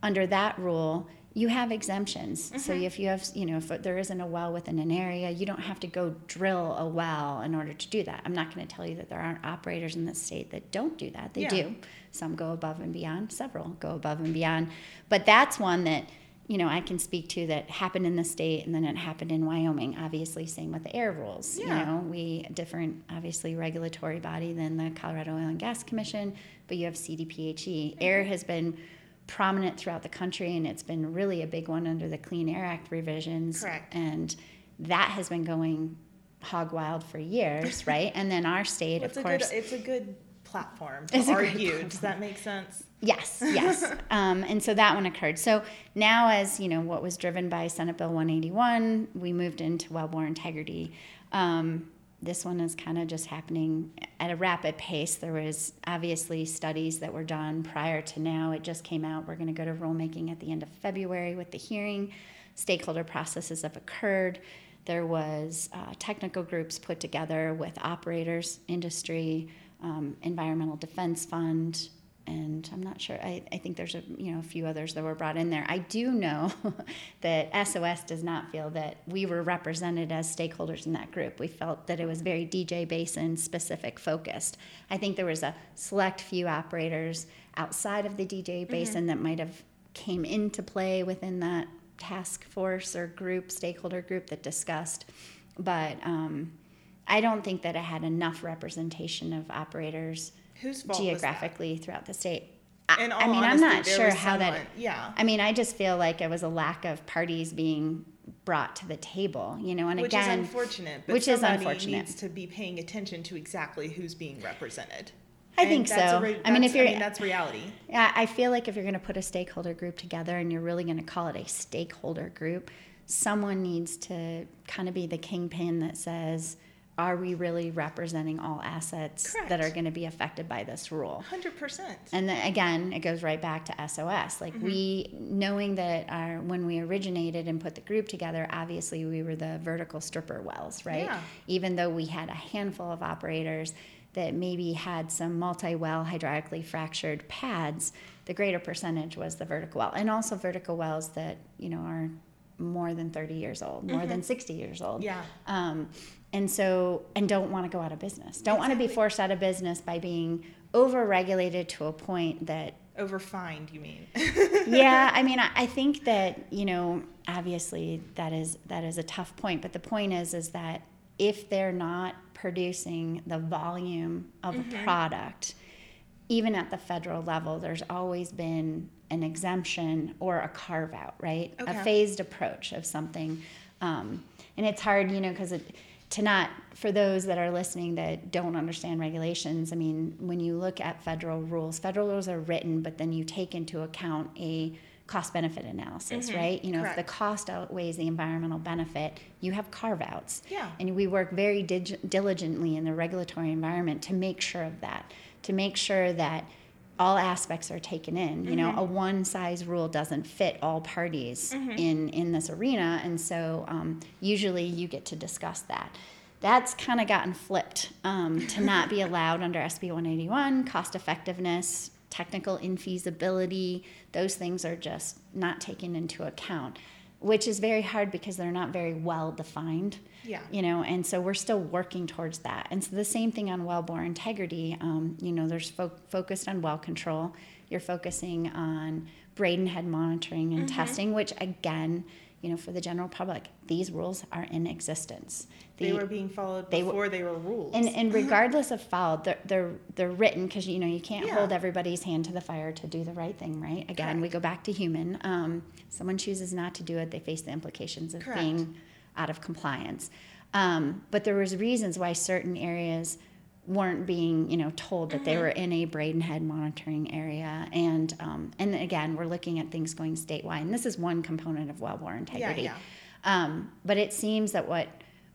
Speaker 2: under that rule you have exemptions. Mm-hmm. So if you have, you know, if there isn't a well within an area, you don't have to go drill a well in order to do that. I'm not going to tell you that there aren't operators in the state that don't do that. They yeah. do. Some go above and beyond. Several go above and beyond. But that's one that you know, I can speak to that happened in the state and then it happened in Wyoming. Obviously, same with the air rules. Yeah. You know, we different, obviously, regulatory body than the Colorado Oil and Gas Commission, but you have CDPHE. Mm-hmm. Air has been prominent throughout the country, and it's been really a big one under the Clean Air Act revisions.
Speaker 1: Correct.
Speaker 2: And that has been going hog wild for years, right? And then our state, well, of course,
Speaker 1: good, it's a good platform to argue. Platform. Does that make sense?
Speaker 2: Yes, yes. um, and so that one occurred. So now, as you know, what was driven by Senate Bill 181, we moved into wellbore integrity. Um, this one is kind of just happening at a rapid pace. There was obviously studies that were done prior to now. It just came out. We're going to go to rulemaking at the end of February with the hearing. Stakeholder processes have occurred. There was uh, technical groups put together with operators, industry, um, environmental defense fund, and I'm not sure. I, I think there's a you know a few others that were brought in there. I do know that SOS does not feel that we were represented as stakeholders in that group. We felt that it was very DJ Basin specific focused. I think there was a select few operators outside of the DJ mm-hmm. Basin mm-hmm. that might have came into play within that task force or group stakeholder group that discussed, but um, I don't think that it had enough representation of operators
Speaker 1: Whose fault
Speaker 2: geographically throughout the state. I, I mean, honesty, I'm not sure how someone, that.
Speaker 1: Yeah.
Speaker 2: I mean, I just feel like it was a lack of parties being brought to the table, you know, and
Speaker 1: which
Speaker 2: again, which
Speaker 1: is unfortunate.
Speaker 2: which is unfortunate.
Speaker 1: Needs to be paying attention to exactly who's being represented.
Speaker 2: I and think so.
Speaker 1: Re- I mean, if you're, I mean, that's reality.
Speaker 2: Yeah, I feel like if you're going to put a stakeholder group together and you're really going to call it a stakeholder group, someone needs to kind of be the kingpin that says, are we really representing all assets
Speaker 1: Correct.
Speaker 2: that are going to be affected by this rule
Speaker 1: 100%
Speaker 2: and then again it goes right back to sos like mm-hmm. we knowing that our when we originated and put the group together obviously we were the vertical stripper wells right
Speaker 1: yeah.
Speaker 2: even though we had a handful of operators that maybe had some multi-well hydraulically fractured pads the greater percentage was the vertical well and also vertical wells that you know are more than 30 years old more mm-hmm. than 60 years old
Speaker 1: yeah
Speaker 2: um, and so and don't want to go out of business don't exactly. want to be forced out of business by being over regulated to a point that
Speaker 1: over fined you mean
Speaker 2: yeah i mean I, I, think that you know obviously that is that is a tough point but the point is is that if they're not producing the volume of mm-hmm. a product even at the federal level there's always been an exemption or a carve out right
Speaker 1: okay.
Speaker 2: a phased approach of something um, and it's hard you know because it to not for those that are listening that don't understand regulations i mean when you look at federal rules federal rules are written but then you take into account a cost benefit analysis
Speaker 1: mm-hmm.
Speaker 2: right you know
Speaker 1: Correct.
Speaker 2: if the cost outweighs the environmental benefit you have carve outs
Speaker 1: yeah
Speaker 2: and we work very dig- diligently in the regulatory environment to make sure of that to make sure that all aspects are taken in. You know, mm-hmm. a one size rule doesn't fit all parties mm-hmm. in in this arena, and so um, usually you get to discuss that. That's kind of gotten flipped um, to not be allowed under SB 181. Cost effectiveness, technical infeasibility, those things are just not taken into account which is very hard because they're not very well defined.
Speaker 1: Yeah.
Speaker 2: You know, and so we're still working towards that. And so the same thing on wellbore integrity. Um, you know, there's fo- focused on well control. You're focusing on Braden head monitoring and mm-hmm. testing, which again, you know, for the general public, these rules are in existence.
Speaker 1: The, they were being followed they before they were rules.
Speaker 2: And, and regardless of followed, they're, they're, they're written because, you know, you can't yeah. hold everybody's hand to the fire to do the right thing, right? Again, Correct. we go back to human. Um, someone chooses not to do it, they face the implications of
Speaker 1: Correct.
Speaker 2: being out of compliance. Um, but there was reasons why certain areas weren't being, you know, told that they were in a Bradenhead monitoring area. And um, and again, we're looking at things going statewide. And this is one component of wellbore integrity.
Speaker 1: yeah.
Speaker 2: Um, but it seems that what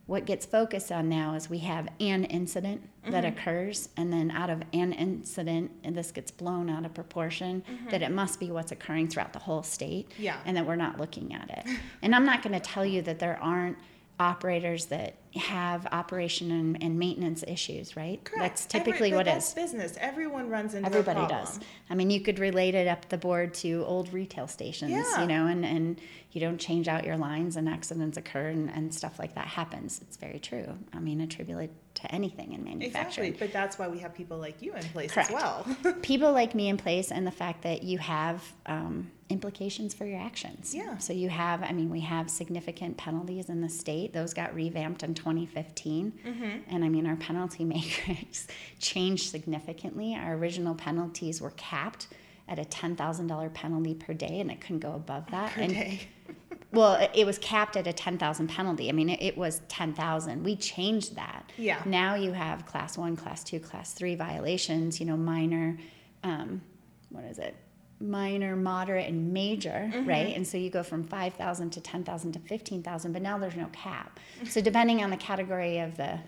Speaker 2: what gets focused on now is we have an incident that
Speaker 1: Mm-hmm.
Speaker 2: occurs, and then out of an incident, and this gets blown out of proportion, that it must be what's occurring throughout the whole state,
Speaker 1: Mm-hmm. Yeah.
Speaker 2: and that we're not looking at it. and I'm not going to tell you that there aren't operators that have operation and, and maintenance issues, right?
Speaker 1: Correct.
Speaker 2: That's typically
Speaker 1: Every-
Speaker 2: what
Speaker 1: that's
Speaker 2: is.
Speaker 1: business. Everyone runs into
Speaker 2: Everybody does. I mean, you could relate it up the board to old retail stations,
Speaker 1: Yeah.
Speaker 2: you know, and, and you don't change out your lines and accidents occur and, and stuff like that happens. It's very true. I mean, attribute it to anything in manufacturing.
Speaker 1: Exactly, but that's why we have people like you in place
Speaker 2: Correct.
Speaker 1: as well.
Speaker 2: People like me in place and the fact that you have um, implications for your actions.
Speaker 1: Yeah.
Speaker 2: So you have, I mean, we have significant penalties in the state. Those got revamped in 2015.
Speaker 1: Mm-hmm.
Speaker 2: And I mean, our penalty matrix changed significantly. Our original penalties were capped at a $10,000 penalty per day, and it couldn't go above that.
Speaker 1: Per
Speaker 2: and
Speaker 1: day.
Speaker 2: well, it- was capped at a 10,000 penalty. I mean, it, it was 10,000. We changed that.
Speaker 1: Yeah.
Speaker 2: Now you have class one, class two, class three violations, you know, minor, um, what is it? Minor, moderate, and major,
Speaker 1: Mm-hmm.
Speaker 2: right? And so you go from 5,000 to 10,000 to 15,000, but now there's no cap. So depending on the category of the,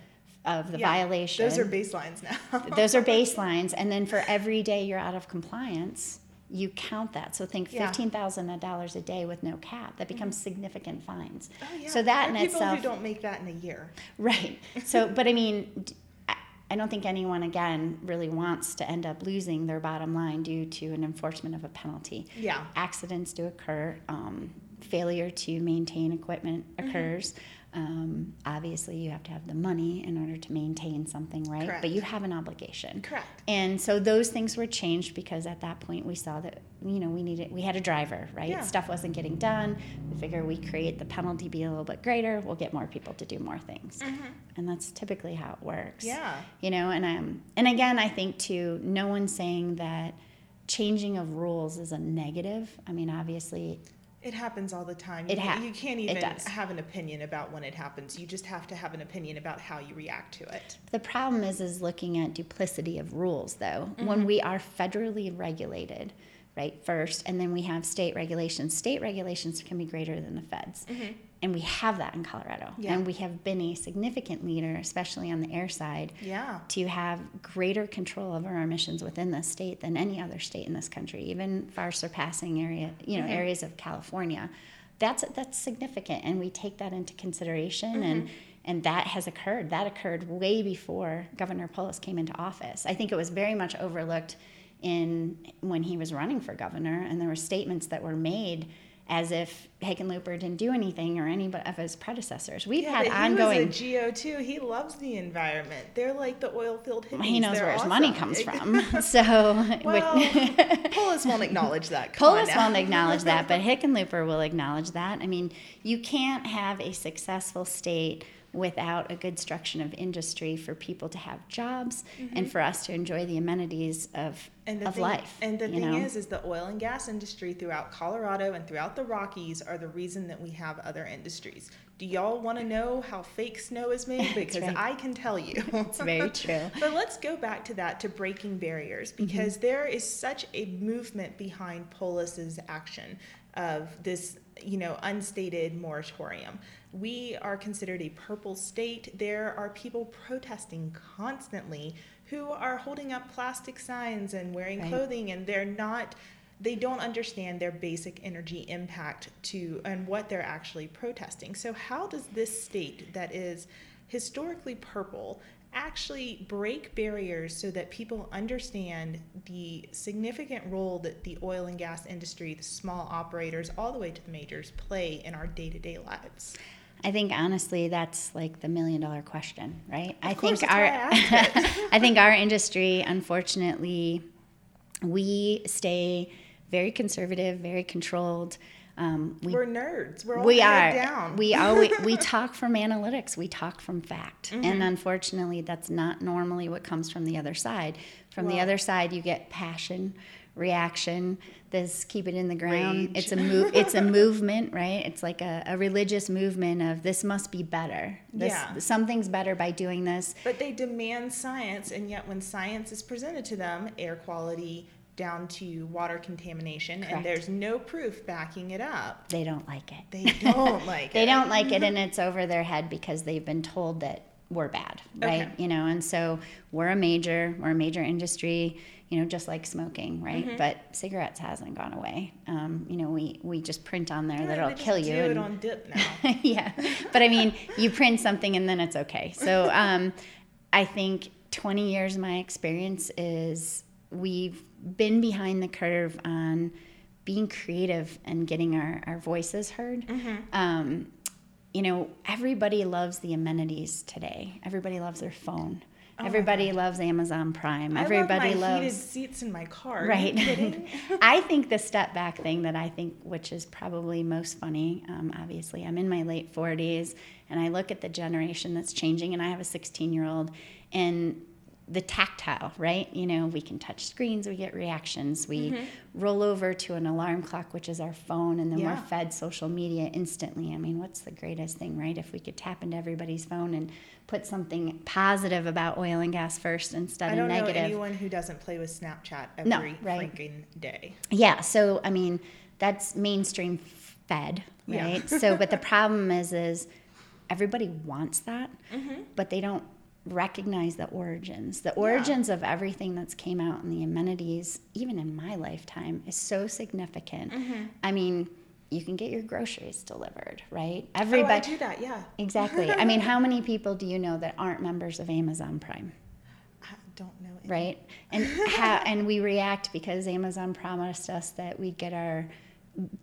Speaker 2: of the
Speaker 1: Yeah,
Speaker 2: violation.
Speaker 1: Those are baselines now.
Speaker 2: those are baselines and then for every day you're out of compliance you count that so think $15000 a day with no cap that becomes significant fines
Speaker 1: Oh, yeah.
Speaker 2: so that
Speaker 1: There
Speaker 2: in
Speaker 1: people
Speaker 2: itself
Speaker 1: who don't make that in a year.
Speaker 2: right so but i mean I- don't think anyone again really wants to end up losing their bottom line due to an enforcement of a penalty
Speaker 1: Yeah.
Speaker 2: accidents do occur um, failure to maintain equipment
Speaker 1: Mm-hmm.
Speaker 2: Um, obviously you have to have the money in order to maintain something right
Speaker 1: Correct.
Speaker 2: but you have an obligation
Speaker 1: Correct.
Speaker 2: and so those things were changed because at that point we saw that you know we needed we had a driver right
Speaker 1: Yeah.
Speaker 2: stuff wasn't getting done we figure we create the penalty be a little bit greater we'll get more people to do more things and that's typically how it works
Speaker 1: Mm-hmm. Yeah.
Speaker 2: you know and um and again i think too no one's saying that changing of rules is a negative i mean obviously
Speaker 1: It happens all the time.
Speaker 2: It
Speaker 1: you, you can't even have an opinion about when it happens. You just have to have an opinion about how you react to it.
Speaker 2: The problem is is looking at duplicity of rules though.
Speaker 1: Mm-hmm.
Speaker 2: When we are federally regulated, right, first, and then we have state regulations. State regulations can be greater than the feds. And we have that in Colorado.
Speaker 1: Mm-hmm. Yeah.
Speaker 2: And we have been a significant leader, especially on the air side,
Speaker 1: Yeah.
Speaker 2: to have greater control over our emissions within the state than any other state in this country, even far surpassing area, you know, areas of California. That's that's significant, and we take that into consideration, and and that has occurred. That occurred way before Governor Polis came into office. I think it was very much overlooked in when he was running for governor, and there were statements that were made as if Hickenlooper didn't do anything or any of his predecessors. We've
Speaker 1: Yeah,
Speaker 2: had ongoing.
Speaker 1: He was a GO too. He loves the environment. They're like the oil field hippies.
Speaker 2: he knows
Speaker 1: They're
Speaker 2: where his money comes from. So,
Speaker 1: Well, Polis won't acknowledge that. Come
Speaker 2: Polis won't acknowledge that, but Hickenlooper will acknowledge that. I mean, you can't have a successful state without a good structure of industry for people to have jobs and for us to enjoy the amenities of,
Speaker 1: Mm-hmm. And the
Speaker 2: of
Speaker 1: thing,
Speaker 2: life.
Speaker 1: And the thing
Speaker 2: know?
Speaker 1: is, is the oil and gas industry throughout Colorado and throughout the Rockies are the reason that we have other industries. Do y'all want to know how fake snow is made? Because
Speaker 2: right.
Speaker 1: I can tell you.
Speaker 2: It's very true.
Speaker 1: But let's go back to that to breaking barriers
Speaker 2: Mm-hmm.
Speaker 1: because there is such a movement behind Polis's action of this, you know, unstated moratorium. We are considered a purple state. There are people protesting constantly who are holding up plastic signs and wearing
Speaker 2: Right.
Speaker 1: clothing and they're not they don't understand their basic energy impact to and what they're actually protesting. So how does this state that is historically purple actually break barriers so that people understand the significant role that the oil and gas industry, the small operators, all the way to the majors play in our day-to-day lives?
Speaker 2: I think honestly, that's like the million dollar question, right? I
Speaker 1: course,
Speaker 2: think our,
Speaker 1: I.
Speaker 2: I think our industry, unfortunately, we stay very conservative, very controlled. Um, we
Speaker 1: We're nerds. We're all
Speaker 2: we are.
Speaker 1: down.
Speaker 2: We always we talk from analytics. We talk from fact,
Speaker 1: Mm-hmm.
Speaker 2: and unfortunately, that's not normally what comes from the other side. From the other side, you get passion, reaction, this keep it in the ground.
Speaker 1: Rage.
Speaker 2: It's a move. It's a movement, right? It's like a, a religious movement of this must be better. This
Speaker 1: Yeah.
Speaker 2: something's better by doing this.
Speaker 1: But they demand science, and yet when science is presented to them, air quality down to water contamination,
Speaker 2: Correct.
Speaker 1: and there's no proof backing it up,
Speaker 2: They don't like it.
Speaker 1: they don't like
Speaker 2: they
Speaker 1: it.
Speaker 2: They don't like it and it's over their head because they've been told that we're bad right
Speaker 1: Okay.
Speaker 2: you know and so we're a major we're a major industry you know just like smoking right?
Speaker 1: Mm-hmm.
Speaker 2: but cigarettes hasn't gone away. Um, you know we we just print on there
Speaker 1: Yeah,
Speaker 2: that it'll kill
Speaker 1: do
Speaker 2: you
Speaker 1: it
Speaker 2: and-
Speaker 1: on dip now.
Speaker 2: yeah but i mean you print something and then it's okay. So um, i think 20 years my experience is we've been behind the curve on being creative and getting our, our voices heard. Um, you know everybody loves the amenities today. Everybody loves their phone everybody loves amazon prime everybody
Speaker 1: Oh I love my heated
Speaker 2: loves
Speaker 1: seats in my car.
Speaker 2: Right. I think the step back thing that I think, which is probably most funny, um, obviously, I'm in my late 40s and I look at the generation that's changing, and I have a 16 year old, and the tactile, right? You know, we can touch screens, we get reactions, we roll over to an alarm clock, which is our phone, and then
Speaker 1: Yeah.
Speaker 2: we're fed social media instantly. I mean, what's the greatest thing, right? If we could tap into everybody's phone and put something positive about oil and gas first instead
Speaker 1: I
Speaker 2: of
Speaker 1: don't know
Speaker 2: negative.
Speaker 1: anyone who doesn't play with Snapchat
Speaker 2: No,
Speaker 1: every
Speaker 2: right.
Speaker 1: freaking day.
Speaker 2: Yeah, so I mean, that's mainstream fed,
Speaker 1: Yeah.
Speaker 2: right? so, but the problem is, is everybody wants that,
Speaker 1: Mm-hmm.
Speaker 2: but they don't recognize the origins. The origins of everything that's came out in the amenities, even in my lifetime, is so significant.
Speaker 1: Mm-hmm.
Speaker 2: I mean, you can get your groceries delivered, right?
Speaker 1: Oh, I
Speaker 2: Everybody.
Speaker 1: do that, yeah.
Speaker 2: Exactly. I mean, how many people do you know that aren't members of Amazon Prime?
Speaker 1: I don't know. any-
Speaker 2: right? And how and we react because Amazon promised us that we'd get our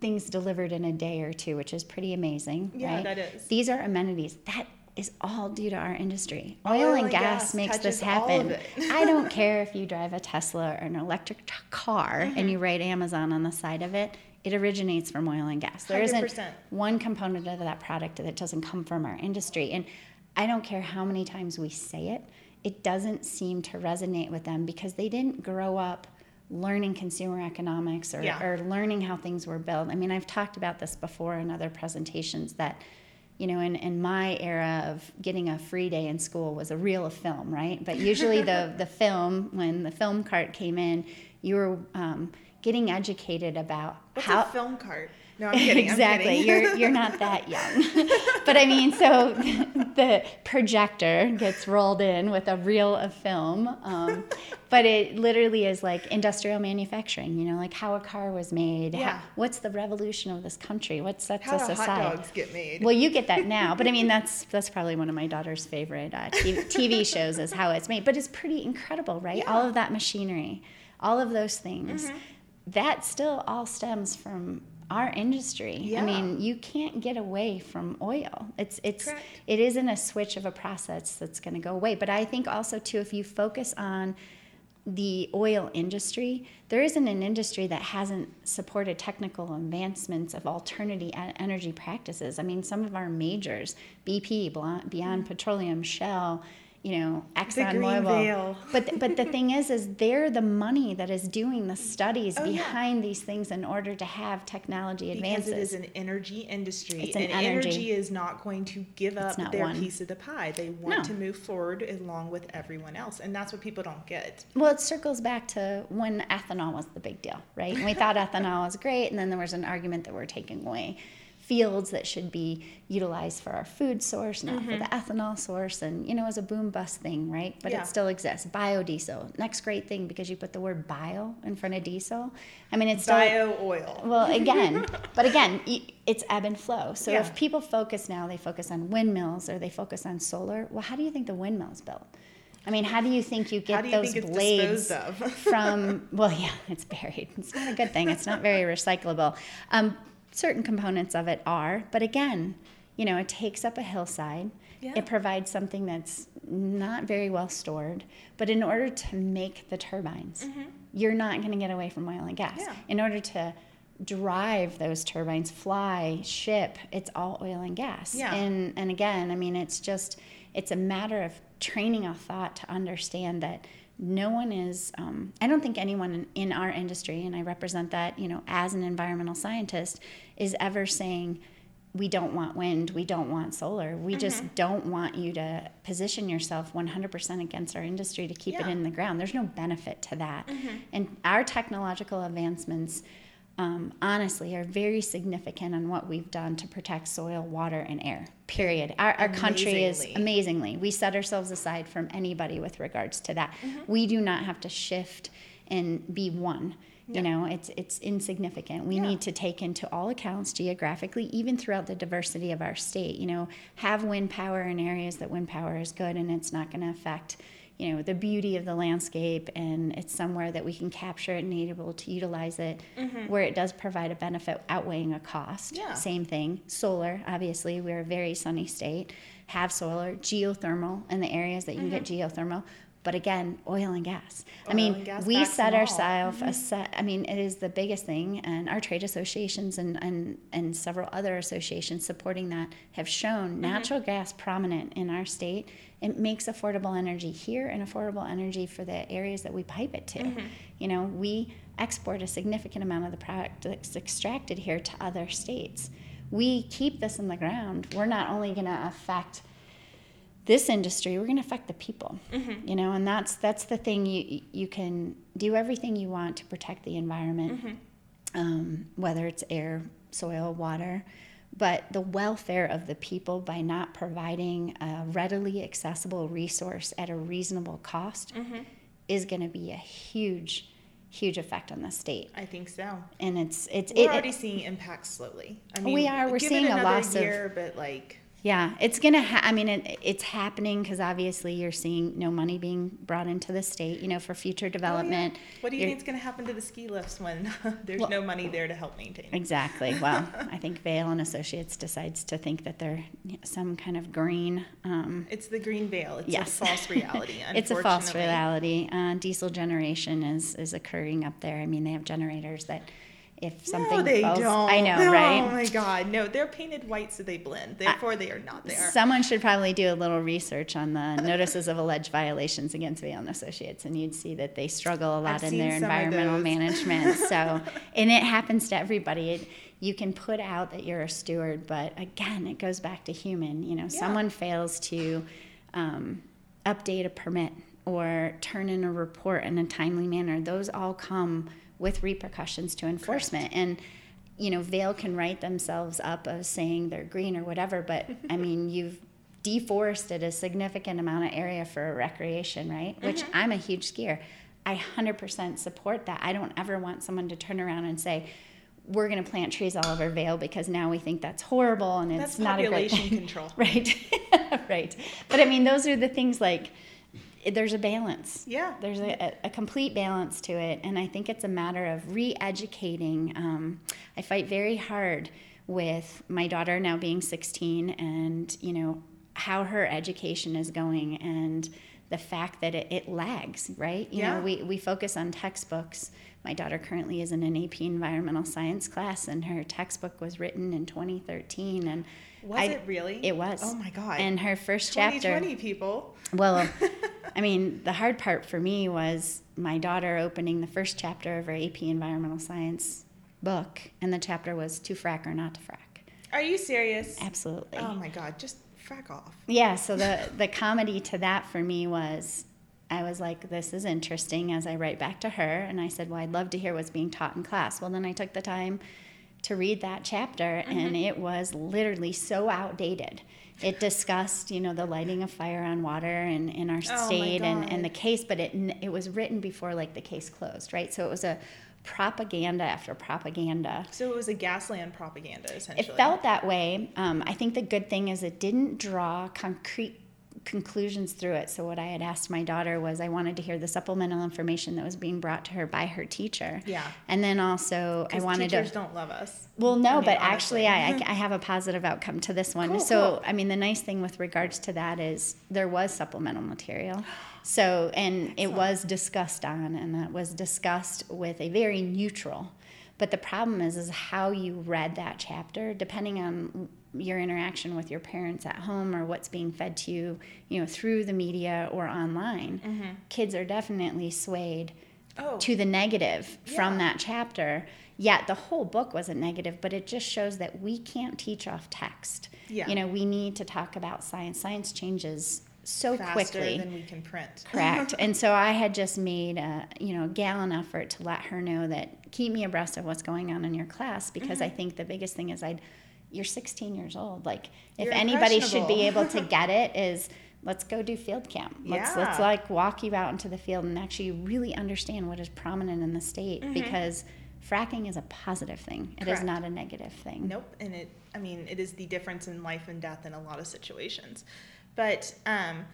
Speaker 2: things delivered in a day or two, which is pretty amazing,
Speaker 1: Yeah,
Speaker 2: right?
Speaker 1: that is.
Speaker 2: These are amenities. That is all due to our industry. Oil,
Speaker 1: Oil
Speaker 2: and gas,
Speaker 1: gas
Speaker 2: makes this
Speaker 1: touches all of
Speaker 2: happen. I don't care if you drive a Tesla or an electric t- car
Speaker 1: Mm-hmm.
Speaker 2: and you write Amazon on the side of it. It originates from oil and gas. There isn't
Speaker 1: 100%.
Speaker 2: one component of that product that doesn't come from our industry. And I don't care how many times we say it, it doesn't seem to resonate with them because they didn't grow up learning consumer economics or,
Speaker 1: Yeah.
Speaker 2: or learning how things were built. I mean, I've talked about this before in other presentations that, you know, in, in my era of getting a free day in school was a reel of film, right? But usually the, the film, when the film cart came in, you were um, getting educated about
Speaker 1: What's
Speaker 2: how
Speaker 1: a film cart? No, I'm kidding.
Speaker 2: exactly.
Speaker 1: I'm kidding.
Speaker 2: You're you're not that young. but I mean, so the projector gets rolled in with a reel of film, um, but it literally is like industrial manufacturing. You know, like how a car was made.
Speaker 1: Yeah.
Speaker 2: How, what's the revolution of this country? What sets
Speaker 1: How
Speaker 2: us aside?
Speaker 1: hot dogs get made?
Speaker 2: Well, you get that now, but I mean that's that's probably one of my daughter's favorite uh, TV, TV shows is how it's made. But it's pretty incredible, right? All of that machinery, all of those things,
Speaker 1: Mm-hmm.
Speaker 2: that still all stems from our industry.
Speaker 1: Yeah.
Speaker 2: I mean, you can't get away from oil. It's it's
Speaker 1: Correct.
Speaker 2: it isn't a switch of a process that's going to go away. But I think also too, if you focus on the oil industry, there isn't an industry that hasn't supported technical advancements of alternative energy practices. I mean, some of our majors, BP, Beyond, Beyond Petroleum, Shell, you know, Exxon
Speaker 1: Green
Speaker 2: Mobil. But but the thing is, is they're the money that is doing the studies
Speaker 1: Oh, yeah.
Speaker 2: behind these things in order to have technology advances.
Speaker 1: because it is an energy industry,
Speaker 2: It's an
Speaker 1: and
Speaker 2: energy.
Speaker 1: is not going to give up their
Speaker 2: one.
Speaker 1: piece of the pie. They want
Speaker 2: No.
Speaker 1: to move forward along with everyone else, and that's what people don't get.
Speaker 2: Well, it circles back to when ethanol was the big deal, right? And we thought ethanol was great, and then there was an argument that we're taking away fields that should be utilized for our food source, not for the ethanol source. And, you know, it was a boom bust thing, right? But
Speaker 1: Yeah.
Speaker 2: it still exists. Biodiesel, next great thing because you put the word bio in front of diesel. I mean, it's still.
Speaker 1: Bio oil.
Speaker 2: Well, again, but again, it's ebb and flow. So
Speaker 1: Yeah.
Speaker 2: if people focus now, they focus on windmills or they focus on solar. Well, how do you think the windmill's built? I mean, how do you think you get
Speaker 1: How do you
Speaker 2: those blades from? Well, yeah, it's buried. It's not a good thing. It's not very recyclable. Um, certain components of it are, but again, you know, it takes up a hillside.
Speaker 1: Yeah.
Speaker 2: It provides something that's not very well stored. But in order to make the turbines, you're not going to get away from oil and gas.
Speaker 1: Mm-hmm. Yeah.
Speaker 2: In order to drive those turbines, fly, ship, it's all oil and gas.
Speaker 1: Yeah.
Speaker 2: And and again, I mean, it's just it's a matter of training a thought to understand that no one is um, i don't think anyone in, in our industry and i represent that you know as an environmental scientist is ever saying we don't want wind, we don't want solar. We mm-hmm. just don't want you to position yourself 100% against our industry to keep yeah. it in the ground. There's no benefit to that. Mm-hmm. And our technological advancements, um, honestly, are very significant on what we've done to protect soil, water, and air. Period. Our, our country is amazingly, we set ourselves aside from anybody with regards to that. Mm-hmm. We do not have to shift and be one you know, it's it's insignificant. We yeah. need to take into all accounts geographically, even throughout the diversity of our state. You know, have wind power in areas that wind power is good, and it's not going to affect you know the beauty of the landscape and it's somewhere that we can capture it and able to utilize it mm-hmm. where it does provide a benefit outweighing a cost yeah. same thing solar obviously we're a very sunny state have solar geothermal in the areas that you mm-hmm. can get mm-hmm. geothermal but again, oil and gas. Oil I mean, gas we set ourselves mm-hmm. a set. I mean, it is the biggest thing, and our trade associations and and and several other associations supporting that have shown mm-hmm. natural gas prominent in our state. It makes affordable energy here and affordable energy for the areas that we pipe it to. Mm-hmm. You know, we export a significant amount of the product that's extracted here to other states. We keep this in the ground. We're not only going to affect this industry we're going to affect the people mm-hmm. you know and that's that's the thing you you can do everything you want to protect the environment mm-hmm. um, whether it's air soil water but the welfare of the people by not providing a readily accessible resource at a reasonable cost mm-hmm. is going to be a huge huge effect on the state.
Speaker 1: I think so.
Speaker 2: And it's it's
Speaker 1: we're it, already it, seeing impacts slowly.
Speaker 2: I mean, we are. We're seeing a loss
Speaker 1: year,
Speaker 2: of
Speaker 1: but like
Speaker 2: yeah, it's gonna. Ha- I mean, it, it's happening because obviously you're seeing no money being brought into the state. You know, for future development. Oh,
Speaker 1: yeah. What do you think is gonna happen to the ski lifts when there's well, no money there to help maintain?
Speaker 2: Exactly. Well, I think Vail and Associates decides to think that they're some kind of green. Um,
Speaker 1: it's the green veil. It's yes. a false reality.
Speaker 2: it's a false reality. Uh, diesel generation is is occurring up there. I mean, they have generators that if something
Speaker 1: no, they
Speaker 2: falls.
Speaker 1: Don't.
Speaker 2: I know,
Speaker 1: no,
Speaker 2: right?
Speaker 1: Oh my god, no! They're painted white so they blend. Therefore, I, they are not there.
Speaker 2: Someone should probably do a little research on the notices of alleged violations against Vail and Associates, and you'd see that they struggle a lot
Speaker 1: I've
Speaker 2: in their environmental management. So, and it happens to everybody. It, you can put out that you're a steward, but again, it goes back to human. You know, yeah. someone fails to um, update a permit or turn in a report in a timely manner. Those all come with repercussions to enforcement. Correct. And you know, Vail can write themselves up as saying they're green or whatever, but I mean, you've deforested a significant amount of area for recreation, right? Mm-hmm. Which I'm a huge skier. I 100% support that. I don't ever want someone to turn around and say, we're going to plant trees all over Vail because now we think that's horrible and it's
Speaker 1: that's
Speaker 2: not a
Speaker 1: great control.
Speaker 2: right. right. But I mean, those are the things like there's a balance.
Speaker 1: Yeah.
Speaker 2: There's a, a, complete balance to it. And I think it's a matter of re educating. Um, I fight very hard with my daughter now being 16 and, you know, how her education is going and the fact that it, it lags, right? You yeah. know, we, we focus on textbooks. My daughter currently is in an AP environmental science class, and her textbook was written in 2013. And
Speaker 1: was I, it really?
Speaker 2: It was.
Speaker 1: Oh my god!
Speaker 2: And her first chapter.
Speaker 1: Twenty people.
Speaker 2: Well, I mean, the hard part for me was my daughter opening the first chapter of her AP Environmental Science book, and the chapter was to frack or not to frack.
Speaker 1: Are you serious?
Speaker 2: Absolutely.
Speaker 1: Oh my god! Just frack off.
Speaker 2: Yeah. So the the comedy to that for me was. I was like, this is interesting as I write back to her. And I said, well, I'd love to hear what's being taught in class. Well, then I took the time to read that chapter, mm-hmm. and it was literally so outdated. It discussed, you know, the lighting of fire on water in, in our oh state and, and the case, but it it was written before like the case closed, right? So it was a propaganda after propaganda.
Speaker 1: So it was a gasland propaganda, essentially.
Speaker 2: It felt that way. Um, I think the good thing is it didn't draw concrete conclusions through it. So what I had asked my daughter was I wanted to hear the supplemental information that was being brought to her by her teacher.
Speaker 1: Yeah.
Speaker 2: And then also I wanted
Speaker 1: teachers
Speaker 2: to.
Speaker 1: don't love us.
Speaker 2: Well, no, I mean, but honestly. actually I, mm-hmm. I have a positive outcome to this one.
Speaker 1: Cool,
Speaker 2: so
Speaker 1: cool.
Speaker 2: I mean the nice thing with regards to that is there was supplemental material. So and Excellent. it was discussed on and that was discussed with a very neutral. But the problem is is how you read that chapter depending on your interaction with your parents at home or what's being fed to you, you know, through the media or online,
Speaker 1: Mm-hmm.
Speaker 2: kids are definitely swayed
Speaker 1: Oh,
Speaker 2: to the negative from that chapter. Yet the whole book wasn't negative, but it just shows that we can't teach off text.
Speaker 1: Yeah.
Speaker 2: You know, we need to talk about science. Science changes so
Speaker 1: faster
Speaker 2: quickly.
Speaker 1: than we can print.
Speaker 2: Correct. and so I had just made a you know gallon effort to let her know that keep me abreast of what's going on in your class because
Speaker 1: Mm-hmm.
Speaker 2: I think the biggest thing is I'd you're 16 years old. Like if
Speaker 1: You're
Speaker 2: anybody should be able to get it is let's go do field camp. Let's let's like walk you out into the field and actually really understand what is prominent in the state because fracking is a positive thing. It is
Speaker 1: Mm-hmm. Correct.
Speaker 2: not a negative thing.
Speaker 1: Nope. And it, I mean, it is the difference in life and death in a lot of situations. But um,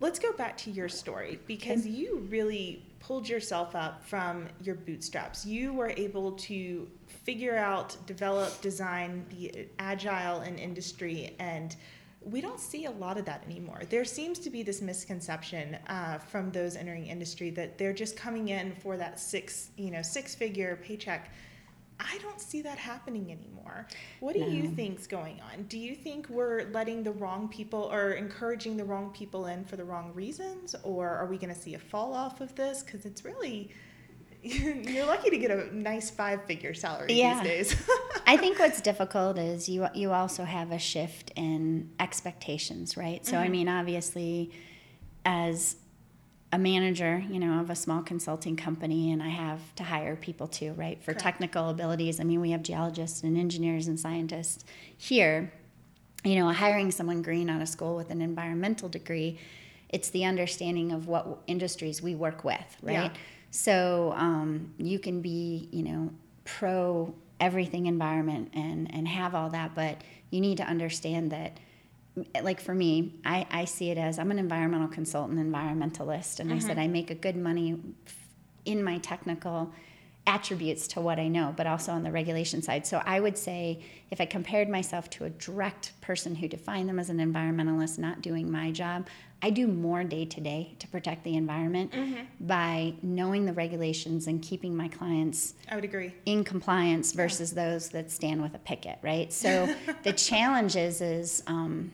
Speaker 1: let's go back to your story because you really pulled yourself up from your bootstraps. You were able to figure out, develop, design, be agile in industry and we don't see a lot of that anymore. There seems to be this misconception uh, from those entering industry that they're just coming in for that six, you know, six-figure paycheck. I don't see that happening anymore. What do you think's going on? Do you think we're letting the wrong people or encouraging the wrong people in for the wrong reasons, or are we going to see a fall off of this? Because it's really you're lucky to get a nice five-figure salary
Speaker 2: Yeah.
Speaker 1: these days.
Speaker 2: I think what's difficult is you you also have a shift in expectations, right? So I mm-hmm. mean, obviously, as a manager, you know, of a small consulting company, and I have to hire people too, right, for
Speaker 1: Correct.
Speaker 2: technical abilities. I mean, we have geologists and engineers and scientists here. You know, hiring someone green out of school with an environmental degree, it's the understanding of what industries we work with, right?
Speaker 1: Yeah.
Speaker 2: So um, you can be, you know, pro everything environment and and have all that, but you need to understand that. Like for me, I, I see it as I'm an environmental consultant, environmentalist, and I said I make a good money in my technical attributes to what I know, but also on the regulation side. So I would say if I compared myself to a direct person who defined them as an environmentalist not doing my job, I do more day to day to protect the environment by knowing the regulations and keeping my clients
Speaker 1: I would agree.
Speaker 2: in compliance versus those that stand with a picket, right? So the challenge is, is um,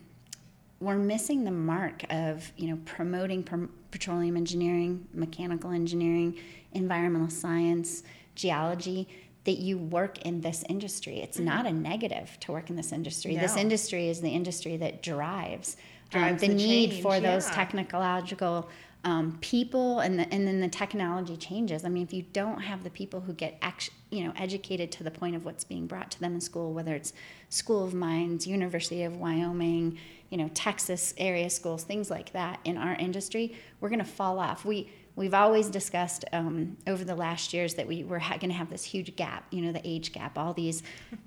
Speaker 2: we're missing the mark of you know promoting prom- petroleum engineering, mechanical engineering, environmental science, geology. That you work in this industry. It's not a negative to work in this industry. This industry is the industry that drives,
Speaker 1: Drives
Speaker 2: the,
Speaker 1: the
Speaker 2: need
Speaker 1: change,
Speaker 2: for those technological um, people and the, and then the technology changes. I mean, if you don't have the people who get act, you know educated to the point of what's being brought to them in school, whether it's School of Mines, University of Wyoming, you know Texas area schools, things like that in our industry, we're going to fall off. We we've always discussed um, over the last years that we were ha- going to have this huge gap, you know, the age gap. All these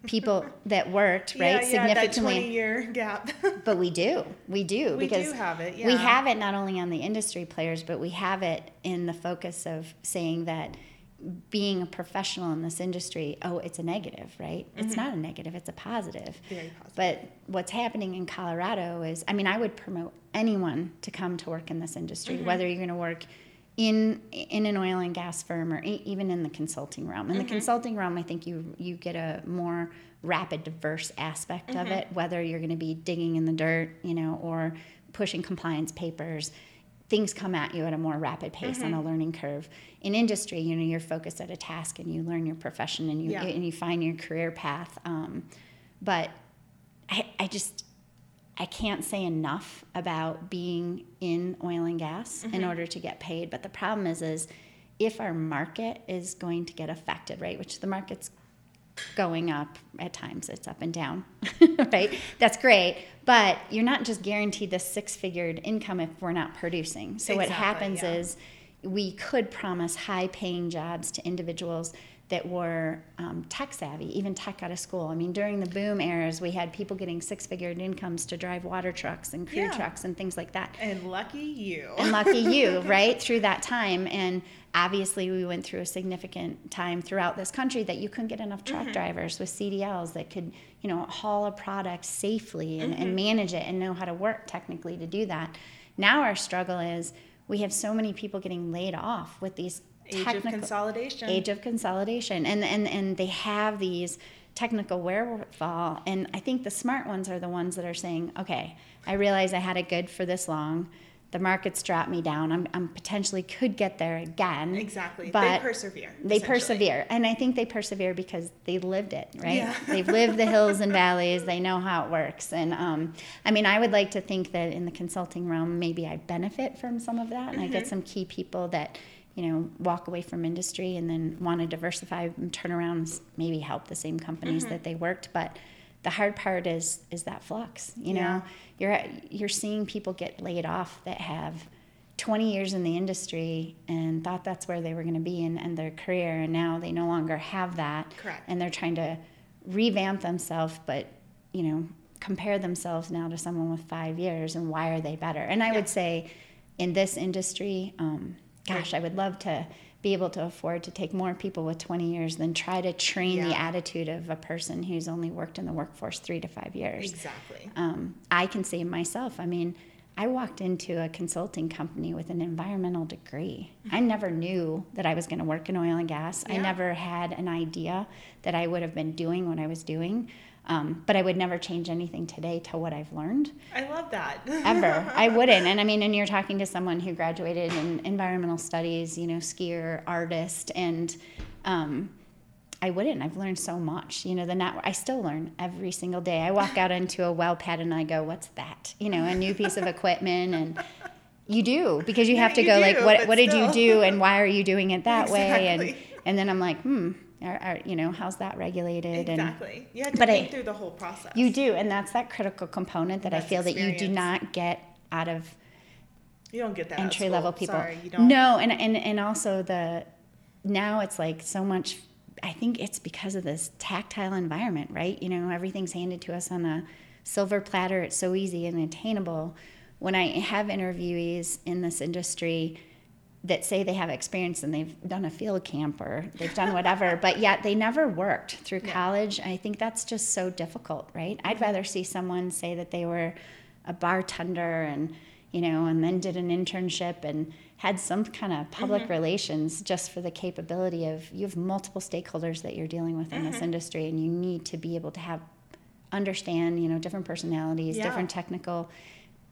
Speaker 2: people that worked right
Speaker 1: yeah, yeah, that
Speaker 2: significantly
Speaker 1: twenty-year gap.
Speaker 2: but we do. We do
Speaker 1: We do have it, Yeah.
Speaker 2: we have it not only on the industry players, but we have it in the focus of saying that being a professional in this industry, oh, it's a negative, right? It's not a negative, it's a positive.
Speaker 1: Mm-hmm. Very positive.
Speaker 2: But what's happening in Colorado is, I mean, I would promote anyone to come to work in this industry,
Speaker 1: Mm-hmm.
Speaker 2: whether you're going to work in in an oil and gas firm or even in the consulting realm. In the mm-hmm. consulting realm, I think you you get a more rapid, diverse aspect of mm-hmm. it. Whether you're going to be digging in the dirt, you know, or pushing compliance papers, things come at you at a more rapid pace on mm-hmm. a learning curve. In industry, you know, you're focused at a task and you learn your profession and you
Speaker 1: Yeah.
Speaker 2: and you find your career path. Um, but I, I just I can't say enough about being in oil and gas in mm-hmm. order to get paid. But the problem is, is if our market is going to get affected, right? Which the market's going up at times, it's up and down, right? That's great, but you're not just guaranteed the six-figured income if we're not producing. So what happens
Speaker 1: yeah.
Speaker 2: is we could promise high-paying jobs to individuals that were um, tech savvy, even tech out of school. I mean, during the boom eras, we had people getting six-figure incomes to drive water trucks and crew
Speaker 1: Yeah.
Speaker 2: trucks and things like that.
Speaker 1: and lucky you.
Speaker 2: And lucky you, right, through that time. And obviously, we went through a significant time throughout this country that you couldn't get enough truck drivers with CDLs that could, you know, haul a product safely and, and manage it and know how to work technically to do that. Now our struggle is we have so many people getting laid off with these
Speaker 1: Age of consolidation.
Speaker 2: age of consolidation and and and they have these technical wherewithal. And I think the smart ones are the ones that are saying, okay, I realize I had it good for this long. The market's dropped me down. I'm, I'm potentially could get there again.
Speaker 1: Exactly.
Speaker 2: But
Speaker 1: they persevere.
Speaker 2: They persevere. And I think they persevere because they lived it, right?
Speaker 1: Yeah.
Speaker 2: They've lived the hills and valleys. They know how it works. And um, I mean, I would like to think that in the consulting realm, maybe I benefit from some of that. And I get some key people that, you know, walk away from industry and then want to diversify and turn around and maybe help the same companies that they worked. But the hard part is is that flux. You know,
Speaker 1: Yeah.
Speaker 2: you're you're seeing people get laid off that have 20 years in the industry and thought that's where they were going to be and end their career and now they no longer have that
Speaker 1: Correct.
Speaker 2: and they're trying to revamp themselves but you know compare themselves now to someone with five years and why are they better and i
Speaker 1: Yeah.
Speaker 2: would say in this industry um, gosh i would love to be able to afford to take more people with 20 years than try to train the attitude of a person who's only worked in the workforce three to five years
Speaker 1: Exactly.
Speaker 2: um, I can say myself, I mean, I walked into a consulting company with an environmental degree. I never knew that I was going to work in oil and gas. I never had an idea that I would have been doing what I was doing. Um, but I would never change anything today to what I've learned
Speaker 1: I love that.
Speaker 2: ever. I wouldn't. And I mean, and you're talking to someone who graduated in environmental studies, you know, skier, artist, and um, I wouldn't. I've learned so much. You know, the net. I still learn every single day. I walk out into a well pad and I go, "What's that?" You know, a new piece of equipment, and you do because you
Speaker 1: Yeah,
Speaker 2: have to
Speaker 1: you
Speaker 2: go like,
Speaker 1: do,
Speaker 2: "What?
Speaker 1: but
Speaker 2: What did you do? And why are you doing it that way?" And and then I'm like, "Hmm." Are, are, you know, how's that regulated? And
Speaker 1: exactly. You had to
Speaker 2: but I-
Speaker 1: through the whole process.
Speaker 2: you do, and that's that critical component that I
Speaker 1: That's
Speaker 2: feel that you do not get out of
Speaker 1: You don't get that at
Speaker 2: entry level people.
Speaker 1: Sorry, you don't.
Speaker 2: No, and, and and also the now it's like so much. I think it's because of this tactile environment, right? You know, everything's handed to us on a silver platter. It's so easy and attainable. When I have interviewees in this industry that say they have experience and they've done a field camp or they've done whatever, but yet they never worked through
Speaker 1: Yeah.
Speaker 2: college. I think that's just so difficult, right? I'd rather see someone say that they were a bartender and you know, and then did an internship and had some kind of public mm-hmm. relations just for the capability of you have multiple stakeholders that you're dealing with in this mm-hmm. industry and you need to be able to have understand, you know, different personalities,
Speaker 1: Yeah.
Speaker 2: different technical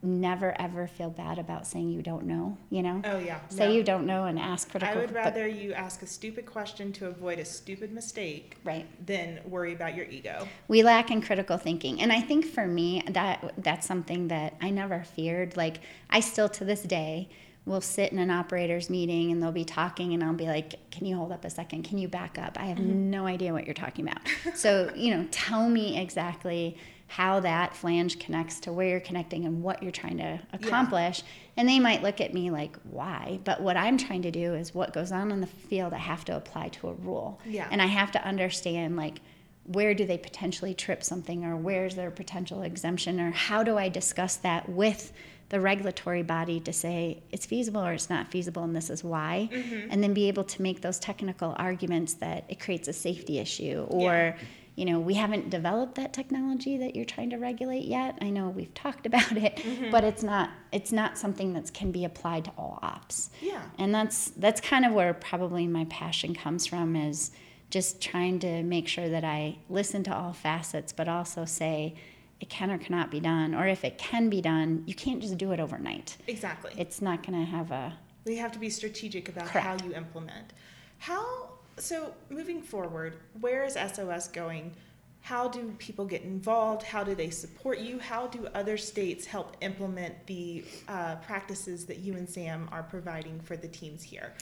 Speaker 2: never ever feel bad about saying you don't know, you know?
Speaker 1: Oh yeah.
Speaker 2: Say
Speaker 1: no.
Speaker 2: you don't know and ask critical
Speaker 1: I would rather you ask a stupid question to avoid a stupid mistake
Speaker 2: right.
Speaker 1: than worry about your ego.
Speaker 2: we lack in critical thinking and i think for me that that's something that i never feared like i still to this day will sit in an operators meeting and they'll be talking and i'll be like can you hold up a second can you back up i have mm-hmm. no idea what you're talking about so you know tell me exactly how that flange connects to where you're connecting and what you're trying to accomplish. And they might look at me like why? But what i'm trying to do is what goes on in the field i have to apply to a rule.
Speaker 1: Yeah.
Speaker 2: and i have to understand like where do they potentially trip something or where's their potential exemption? Or how do I discuss that with the regulatory body to say it's feasible or it's not feasible and this is why? Mm-hmm. And then be able to make those technical arguments that it creates a safety issue or you know we haven't developed that technology that you're trying to regulate yet i know we've talked about it mm-hmm. but it's not it's not something that can be applied to all ops
Speaker 1: Yeah.
Speaker 2: and that's that's kind of where probably my passion comes from is just trying to make sure that I listen to all facets, but also say it can or cannot be done, or if it can be done, you can't just do it overnight.
Speaker 1: Exactly.
Speaker 2: It's not going to have a
Speaker 1: We have to be strategic about
Speaker 2: Correct.
Speaker 1: how you implement. How so moving forward, where is SOS going? How do people get involved? How do they support you? How do other states help implement the uh, practices that you and Sam are providing for the teams here?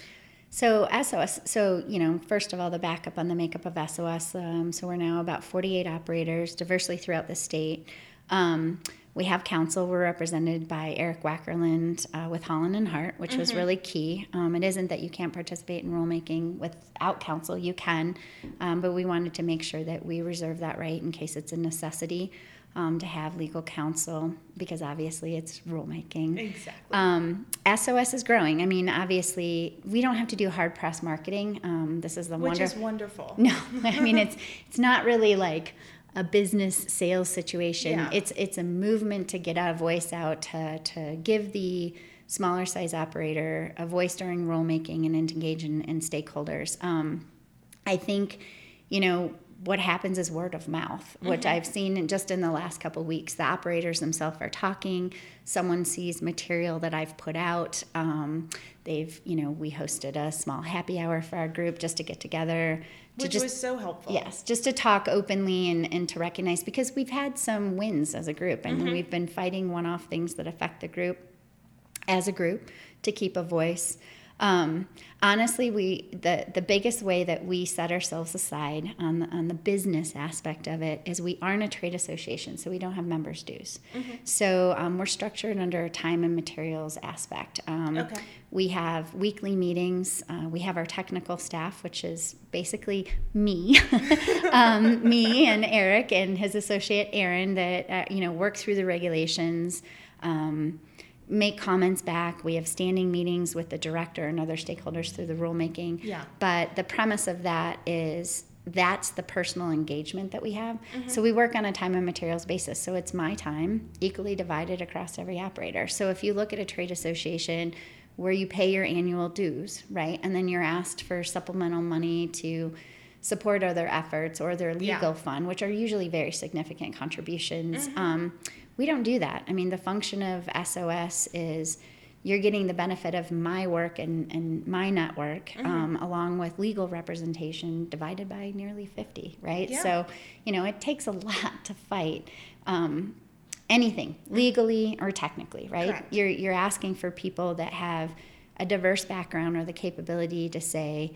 Speaker 2: So SOS, so you know, first of all, the backup on the makeup of SOS. Um, so we're now about 48 operators, diversely throughout the state. Um, we have council. We're represented by Eric Waeckerlin uh, with Holland and Hart, which was really key. Um, it isn't that you can't participate in rulemaking without council; you can, um, but we wanted to make sure that we reserve that right in case it's a necessity um, to have legal counsel because obviously it's rulemaking.
Speaker 1: Exactly.
Speaker 2: Um, SOS is growing. I mean, obviously, we don't have to do hard press marketing. Um, this is the
Speaker 1: Which
Speaker 2: wonder.
Speaker 1: is wonderful.
Speaker 2: no, I mean it's it's not really like a business sales situation.
Speaker 1: Yeah.
Speaker 2: It's it's a movement to get a voice out to to give the smaller size operator a voice during rulemaking and engage in, in stakeholders. Um, I think, you know, what happens is word of mouth, which
Speaker 1: Mm-hmm.
Speaker 2: I've seen in- just in the last couple of weeks. The operators themselves are talking. Someone sees material that I've put out. Um, they've, you know, we hosted a small happy hour for our group just to get together.
Speaker 1: Which
Speaker 2: just,
Speaker 1: was so helpful.
Speaker 2: Yes, just to talk openly and, and to recognize because we've had some wins as a group and mm-hmm. we've been fighting one off things that affect the group as a group to keep a voice. Um, honestly, we the the biggest way that we set ourselves aside on the, on the business aspect of it is we aren't a trade association, so we don't have members dues. So um, we're structured under a time and materials aspect. Um,
Speaker 1: Okay.
Speaker 2: We have weekly meetings. Uh, we have our technical staff, which is basically me, um, me and Eric and his associate Aaron, that uh, you know work through the regulations. Um, make comments back. We have standing meetings with the director and other stakeholders through the rulemaking.
Speaker 1: Yeah.
Speaker 2: But the premise of that is that's the personal engagement that we have. So we work on a time and materials basis. So it's my time equally divided across every operator. So if you look at a trade association where you pay your annual dues, right? And then you're asked for supplemental money to support other efforts or their
Speaker 1: Yeah.
Speaker 2: legal fund, which are usually very significant contributions.
Speaker 1: Mm-hmm.
Speaker 2: Um, we don't do that. I mean, the function of SOS is you're getting the benefit of my work and, and my network
Speaker 1: Mm-hmm.
Speaker 2: um, along with legal representation divided by nearly 50, right?
Speaker 1: Yeah.
Speaker 2: So, you know, it takes a lot to fight. Um, anything legally or technically right
Speaker 1: Correct.
Speaker 2: you're you're asking for people that have a diverse background or the capability to say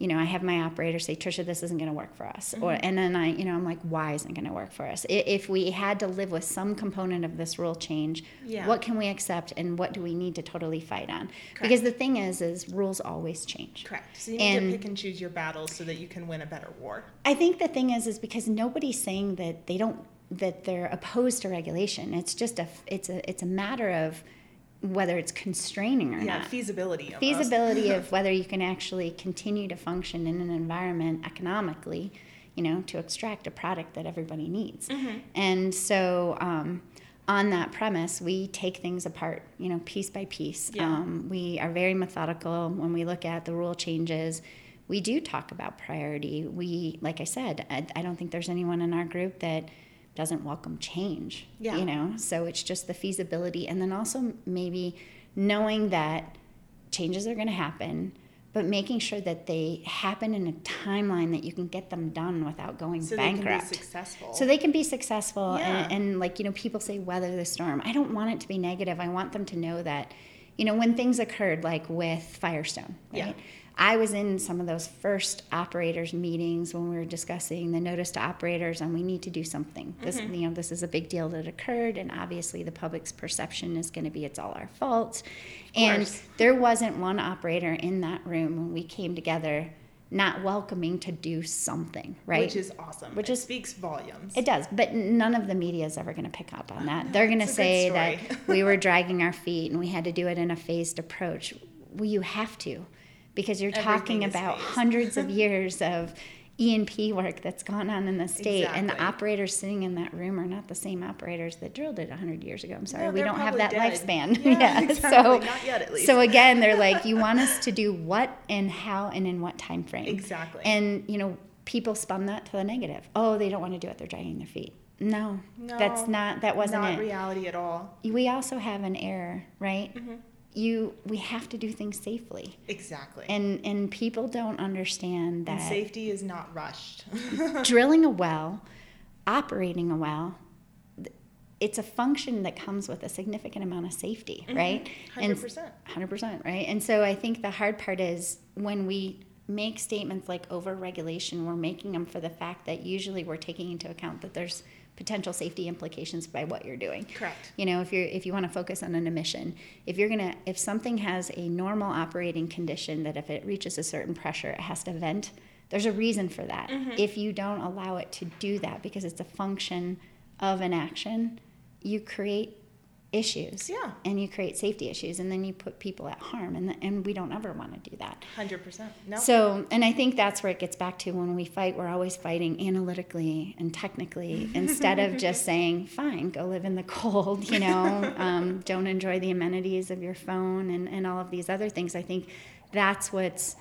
Speaker 2: you know i have my operator say trisha this isn't going to work for us or
Speaker 1: Mm-hmm.
Speaker 2: and then i you know i'm like why isn't it going to work for us if we had to live with some component of this rule change
Speaker 1: Yeah.
Speaker 2: what can we accept and what do we need to totally fight on because the thing is is rules always change
Speaker 1: Correct. So you need
Speaker 2: And-
Speaker 1: to pick and choose your battles so that you can win a better war.
Speaker 2: I think the thing is, is because nobody's saying that they don't that they're opposed to regulation. It's just a it's a it's a matter of whether it's constraining or
Speaker 1: Yeah,
Speaker 2: not.
Speaker 1: feasibility. Almost.
Speaker 2: Feasibility of whether you can actually continue to function in an environment economically, you know, to extract a product that everybody needs.
Speaker 1: Mm-hmm.
Speaker 2: And so, um, on that premise, we take things apart, you know, piece by piece.
Speaker 1: Yeah.
Speaker 2: Um, we are very methodical when we look at the rule changes. We do talk about priority. We, like I said, I, I don't think there's anyone in our group that doesn't welcome change.
Speaker 1: Yeah.
Speaker 2: You know, so it's just the feasibility, and then also maybe knowing that changes are going to happen, but making sure that they happen in a timeline that you can get them done without going
Speaker 1: So
Speaker 2: bankrupt.
Speaker 1: they can be successful.
Speaker 2: So they can be successful,
Speaker 1: Yeah.
Speaker 2: and, and like you know, people say weather the storm. I don't want it to be negative. I want them to know that, you know, when things occurred, like with Firestone, right?
Speaker 1: Yeah.
Speaker 2: I was in some of those first operators meetings when we were discussing the notice to operators, and we need to do something. This,
Speaker 1: Mm-hmm.
Speaker 2: you know, this is a big deal that occurred, and obviously the public's perception is going to be it's all our fault. And there wasn't one operator in that room when we came together not welcoming to do something, right?
Speaker 1: Which is awesome.
Speaker 2: Which
Speaker 1: it
Speaker 2: is-
Speaker 1: speaks volumes.
Speaker 2: It does, but none of the media is ever going to pick up on that. They're going to say that we were dragging our feet and we had to do it in a phased approach. Well, you have to, because you're talking
Speaker 1: Everything is
Speaker 2: about
Speaker 1: phased.
Speaker 2: hundreds of years of E and P work that's gone on in the state, and the operators sitting in that room are not the same operators that drilled it hundred years ago. I'm sorry,
Speaker 1: No,
Speaker 2: we don't have that
Speaker 1: dead.
Speaker 2: lifespan.
Speaker 1: Yeah, exactly.
Speaker 2: so
Speaker 1: Not yet, at least.
Speaker 2: so again, they're like, you want us to do what and how and in what time frame?
Speaker 1: Exactly.
Speaker 2: And you know, people spun that to the negative. Oh, they don't want to do it. They're dragging their feet. No, that's not. That wasn't
Speaker 1: not
Speaker 2: it.
Speaker 1: reality at all.
Speaker 2: we also have an error, right?
Speaker 1: Mm-hmm.
Speaker 2: You, we have to do things safely,
Speaker 1: Exactly.
Speaker 2: and and people don't understand
Speaker 1: And
Speaker 2: that
Speaker 1: safety is not rushed.
Speaker 2: drilling a well, operating a well. It's a function that comes with a significant amount of safety, mm-hmm. right? And
Speaker 1: 100%.
Speaker 2: 100%, right? And so I think the hard part is when we make statements like over regulation, we're making them for the fact that usually we're taking into account that there's potential safety implications by what you're doing.
Speaker 1: Correct.
Speaker 2: You know, if you're if you want to focus on an emission, if you're going to if something has a normal operating condition that if it reaches a certain pressure, it has to vent, there's a reason for that.
Speaker 1: Mm-hmm.
Speaker 2: If you don't allow it to do that because it's a function of an action, you create issues
Speaker 1: Yeah.
Speaker 2: and you create safety issues and then you put people at harm and, and we don't ever want to do that
Speaker 1: 100%. No.
Speaker 2: so and i think that's where it gets back to when we fight we're always fighting analytically and technically instead of just saying fine go live in the cold you know um, don't enjoy the amenities of your phone and, and all of these other things i think that's what's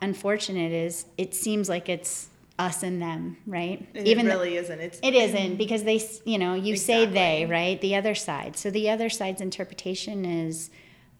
Speaker 2: unfortunate is it seems like it's us and them, right?
Speaker 1: And
Speaker 2: Even
Speaker 1: it really isn't. It's
Speaker 2: it isn't because they, you know, you say they, right? The other side. So the other side's interpretation is,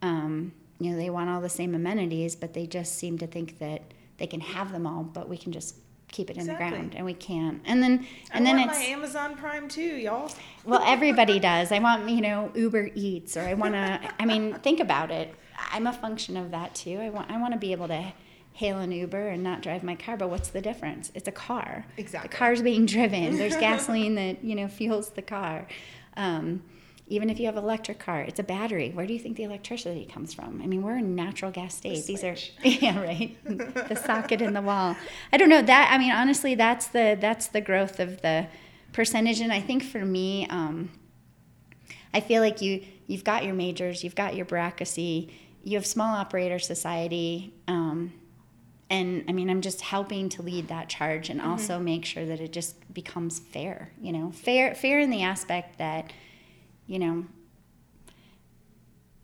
Speaker 2: um, you know, they want all the same amenities, but they just seem to think that they can have them all, but we can just keep it in
Speaker 1: Exactly.
Speaker 2: the ground, and we can't. And then,
Speaker 1: I
Speaker 2: and then
Speaker 1: want
Speaker 2: it's
Speaker 1: my Amazon Prime too, y'all.
Speaker 2: well, everybody does. I want, you know, Uber Eats, or I want to. I mean, think about it. I'm a function of that too. I want, I want to be able to hail an Uber and not drive my car. But what's the difference? It's a car.
Speaker 1: Exactly.
Speaker 2: The car's being driven. There's gasoline that you know fuels the car. Um, even if you have an electric car, it's a battery. Where do you think the electricity comes from? I mean, we're in natural gas state. These are yeah, right. the socket in the wall. I don't know that. I mean, honestly, that's the that's the growth of the percentage. And I think for me, um, I feel like you you've got your majors, you've got your bureaucracy, you have small operator society. Um, and I mean, I'm just helping to lead that charge and mm-hmm. also make sure that it just becomes fair. You know, fair, fair in the aspect that, you know,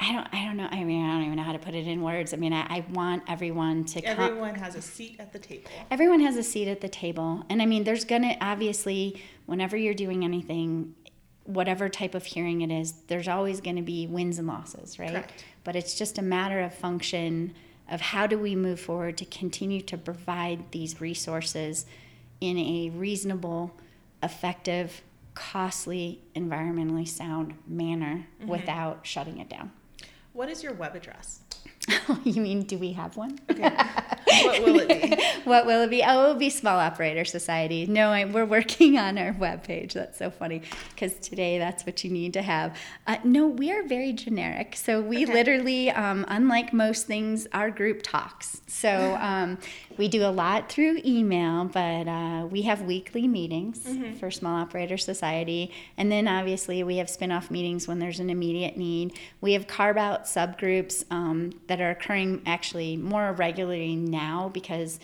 Speaker 2: I don't, I don't know. I mean, I don't even know how to put it in words. I mean, I, I want everyone to.
Speaker 1: Everyone has a seat at the table.
Speaker 2: Everyone has a seat at the table. And I mean, there's going to obviously, whenever you're doing anything, whatever type of hearing it is, there's always going to be wins and losses, right?
Speaker 1: Correct.
Speaker 2: But it's just a matter of function of how do we move forward to continue to provide these resources in a reasonable, effective, costly, environmentally sound manner mm-hmm. without shutting it down.
Speaker 1: What is your web address?
Speaker 2: you mean, do we have one?
Speaker 1: What will it be?
Speaker 2: what will it be? Oh, it will be Small Operator Society. No, I, we're working on our webpage. That's so funny because today that's what you need to have. Uh, no, we are very generic. So we
Speaker 1: Okay.
Speaker 2: literally, um, unlike most things, our group talks. So um, we do a lot through email, but uh, we have weekly meetings for Small Operator Society. And then obviously we have spin off meetings when there's an immediate need. We have carve out subgroups um, that are occurring actually more regularly now because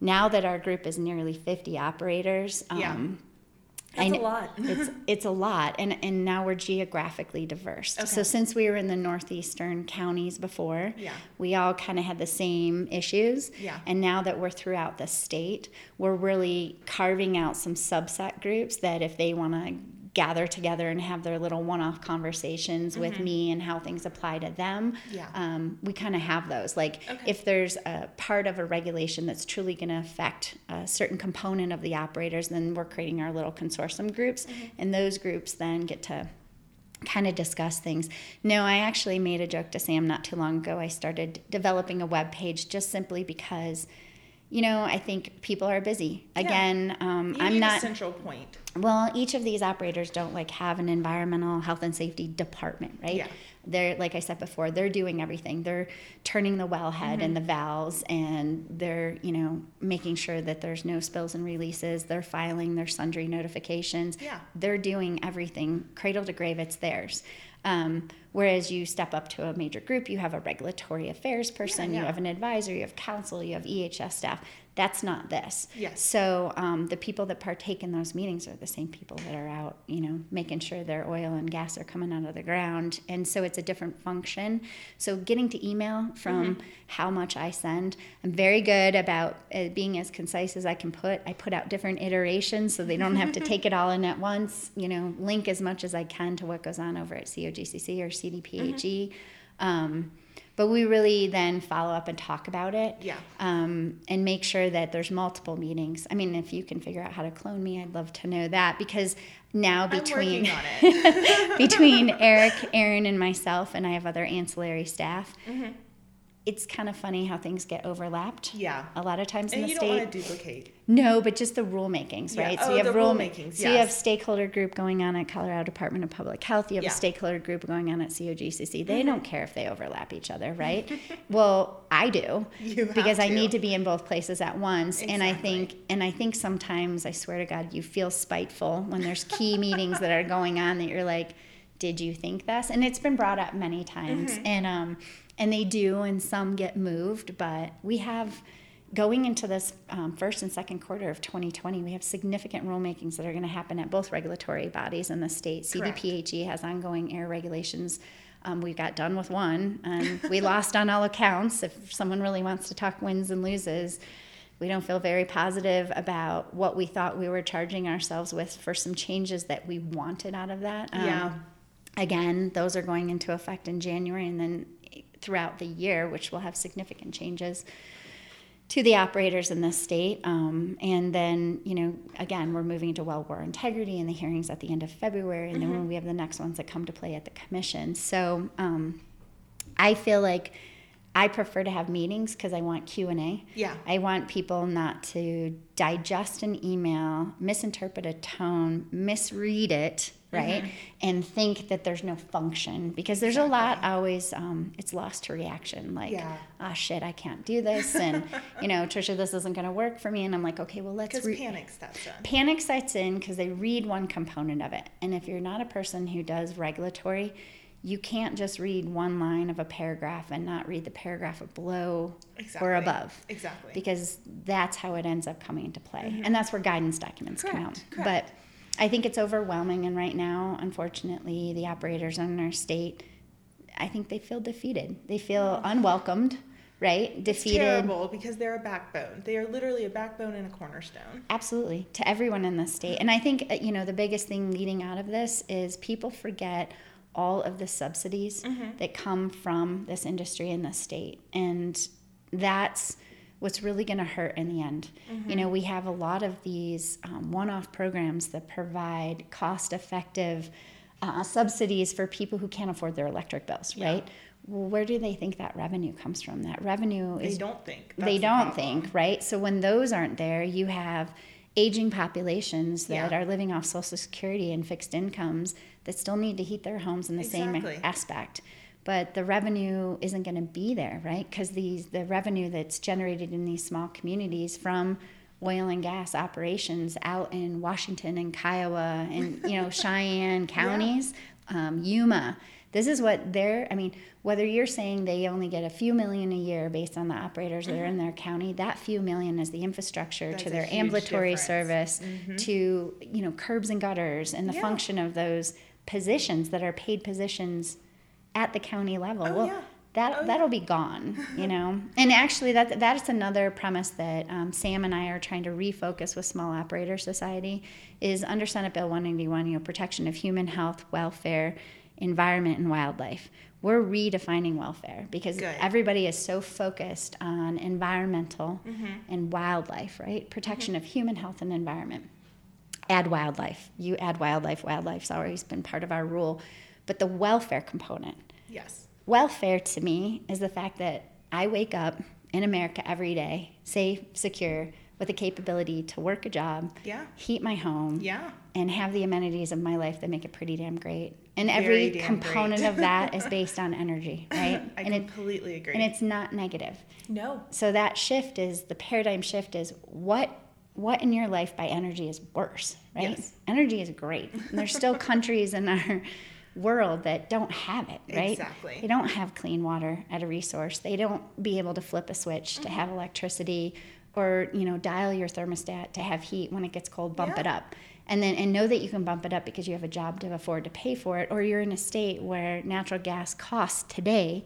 Speaker 2: now that our group is nearly 50 operators,
Speaker 1: Yeah.
Speaker 2: um,
Speaker 1: That's
Speaker 2: I
Speaker 1: a lot.
Speaker 2: it's it's a lot, and and now we're geographically diverse. So since we were in the northeastern counties before,
Speaker 1: Yeah.
Speaker 2: we all kind of had the same issues.
Speaker 1: Yeah.
Speaker 2: And now that we're throughout the state, we're really carving out some subset groups that if they want to gather together and have their little one-off conversations with me and how things apply to them
Speaker 1: Mm-hmm. Yeah.
Speaker 2: um, we kind of have those like
Speaker 1: Okay.
Speaker 2: if there's a part of a regulation that's truly going to affect a certain component of the operators then we're creating our little consortium groups
Speaker 1: Mm-hmm.
Speaker 2: and those groups then get to kind of discuss things. No, I actually made a joke to Sam not too long ago. I started developing a web page just simply because, you know, I think people are busy. Again, um, I'm not.
Speaker 1: central point.
Speaker 2: Well, each of these operators don't like have an environmental health and safety department, right?
Speaker 1: Yeah.
Speaker 2: They're like I said before, they're doing everything. They're turning the wellhead
Speaker 1: Mm-hmm.
Speaker 2: and the valves, and they're you know making sure that there's no spills and releases. They're filing their sundry notifications.
Speaker 1: Yeah.
Speaker 2: They're doing everything, cradle to grave. It's theirs. Um, whereas you step up to a major group, you have a regulatory affairs person,
Speaker 1: yeah.
Speaker 2: you have an advisor, you have counsel, you have EHS staff. That's not this.
Speaker 1: Yes.
Speaker 2: So um, the people that partake in those meetings are the same people that are out, you know, making sure their oil and gas are coming out of the ground. And so it's a different function. So getting to email from how much I send, I'm very good about uh, being as concise as I can put. I put out different iterations so they don't have to take it all in at once. You know, link as much as I can to what goes on over at COGCC or CDPHE. Um, but we really then follow up and talk about it
Speaker 1: Yeah.
Speaker 2: um, and make sure that there's multiple meetings. I mean, if you can figure out how to clone me, I'd love to know that because now between between Eric, Aaron, and myself, and I have other ancillary staff.
Speaker 1: Mm-hmm.
Speaker 2: It's kind of funny how things get overlapped.
Speaker 1: Yeah.
Speaker 2: A lot of times in
Speaker 1: And
Speaker 2: the
Speaker 1: you don't
Speaker 2: state.
Speaker 1: want to duplicate.
Speaker 2: No, but just the rulemakings,
Speaker 1: Yeah.
Speaker 2: right?
Speaker 1: Oh,
Speaker 2: so you have
Speaker 1: the
Speaker 2: rule
Speaker 1: rulemakings,
Speaker 2: So you have stakeholder group going on at Colorado Department of Public Health. You have
Speaker 1: Yeah.
Speaker 2: a stakeholder group going on at COGCC. They
Speaker 1: Mm-hmm.
Speaker 2: don't care if they overlap each other, right? well, I do
Speaker 1: You have
Speaker 2: because I need to be in both places at once. And I think, and I think sometimes, I swear to God, you feel spiteful when there's key meetings that are going on that you're like, did you think this? And it's been brought up many times,
Speaker 1: Mm-hmm.
Speaker 2: and um, and they do, and some get moved. But we have going into this um, first and second quarter of 2020, we have significant rulemakings that are going to happen at both regulatory bodies in the state.
Speaker 1: Correct.
Speaker 2: CDPHE has ongoing air regulations. Um, we got done with one, and we lost on all accounts. If someone really wants to talk wins and loses, We don't feel very positive about what we thought we were charging ourselves with for some changes that we wanted out of that. Um,
Speaker 1: Yeah.
Speaker 2: Again, those are going into effect in January and then throughout the year, which will have significant changes to the operators in the state. Um, and then, you know, again, we're moving to well bore integrity and the hearings at the end of February. And then when we have the next ones that come to play at the commission. So um, I feel like I prefer to have meetings because I want Q&A.
Speaker 1: Yeah.
Speaker 2: I want people not to digest an email, misinterpret a tone, misread it, right? And think that there's no function because there's a lot always, um, it's lost to reaction. Like,
Speaker 1: Yeah.
Speaker 2: ah, shit, I can't do this. And, you know, Trisha, this isn't going to work for me. And I'm like, okay, well, let's
Speaker 1: Because
Speaker 2: re-
Speaker 1: panic steps in.
Speaker 2: panic sets in because they read one component of it. And if you're not a person who does regulatory, you can't just read one line of a paragraph and not read the paragraph below
Speaker 1: Exactly.
Speaker 2: or above
Speaker 1: Exactly.
Speaker 2: because that's how it ends up coming into play. And that's where guidance documents come out.
Speaker 1: Mm-hmm. Correct, correct.
Speaker 2: But I think it's overwhelming. And right now, unfortunately, the operators in our state, I think they feel defeated. They feel unwelcomed, right?
Speaker 1: It's
Speaker 2: Defeated.
Speaker 1: terrible because they're a backbone. They are literally a backbone and a cornerstone.
Speaker 2: Absolutely, to everyone in the state. And I think, uh, you know, the biggest thing leading out of this is people forget all of the subsidies that come from this industry in the state. And that's what's really going to hurt in the end. You know, we have a lot of these um, one off programs that provide cost effective uh, subsidies for people who can't afford their electric bills,
Speaker 1: Yeah.
Speaker 2: right? Well, where do they think that revenue comes from? That revenue is.
Speaker 1: They don't think.
Speaker 2: they
Speaker 1: That's the
Speaker 2: don't
Speaker 1: problem.
Speaker 2: think, right? So when those aren't there, you have aging populations that
Speaker 1: Yeah.
Speaker 2: are living off Social Security and fixed incomes that still need to heat their homes in the
Speaker 1: Exactly.
Speaker 2: same aspect. But the revenue isn't going to be there, right? Because these the revenue that's generated in these small communities from oil and gas operations out in Washington and Kiowa and you know Cheyenne counties, um, Yuma. This is what they're. I mean, whether you're saying they only get a few million a year based on the operators that are in their county, that few million is the infrastructure
Speaker 1: That's
Speaker 2: to their ambulatory
Speaker 1: difference. Mm-hmm.
Speaker 2: service, to you know curbs and gutters, and the
Speaker 1: Yeah.
Speaker 2: function of those positions that are paid positions at the county level.
Speaker 1: Oh,
Speaker 2: well,
Speaker 1: yeah.
Speaker 2: That,
Speaker 1: oh,
Speaker 2: that'll be gone, you know. and actually, that that's another premise that um, Sam and I are trying to refocus with Small Operator Society is under Senate Bill 181, you know, protection of human health, welfare, environment, and wildlife. We're redefining welfare because
Speaker 1: Good.
Speaker 2: everybody is so focused on environmental
Speaker 1: Mm-hmm.
Speaker 2: and wildlife, right? Protection of human health and environment add wildlife. You add wildlife. Wildlife's always been part of our rule. But the welfare component,
Speaker 1: Yes.
Speaker 2: welfare to me is the fact that I wake up in America every day, safe, secure, with the capability to work a job,
Speaker 1: Yeah.
Speaker 2: heat my home,
Speaker 1: Yeah.
Speaker 2: and have the amenities of my life that make it pretty damn great. And
Speaker 1: Very
Speaker 2: every component of that is based on energy, right?
Speaker 1: I
Speaker 2: and it,
Speaker 1: completely agree.
Speaker 2: and it's not negative
Speaker 1: no.
Speaker 2: so that shift is the paradigm shift is what what in your life by energy is worse right
Speaker 1: Yes.
Speaker 2: energy is great and there's still countries in our world that don't have it right
Speaker 1: Exactly.
Speaker 2: they don't have clean water at a resource they don't be able to flip a switch to
Speaker 1: Mm-hmm.
Speaker 2: have electricity or you know dial your thermostat to have heat when it gets cold bump
Speaker 1: Yeah.
Speaker 2: it up and then and know that you can bump it up because you have a job to afford to pay for it or you're in a state where natural gas costs today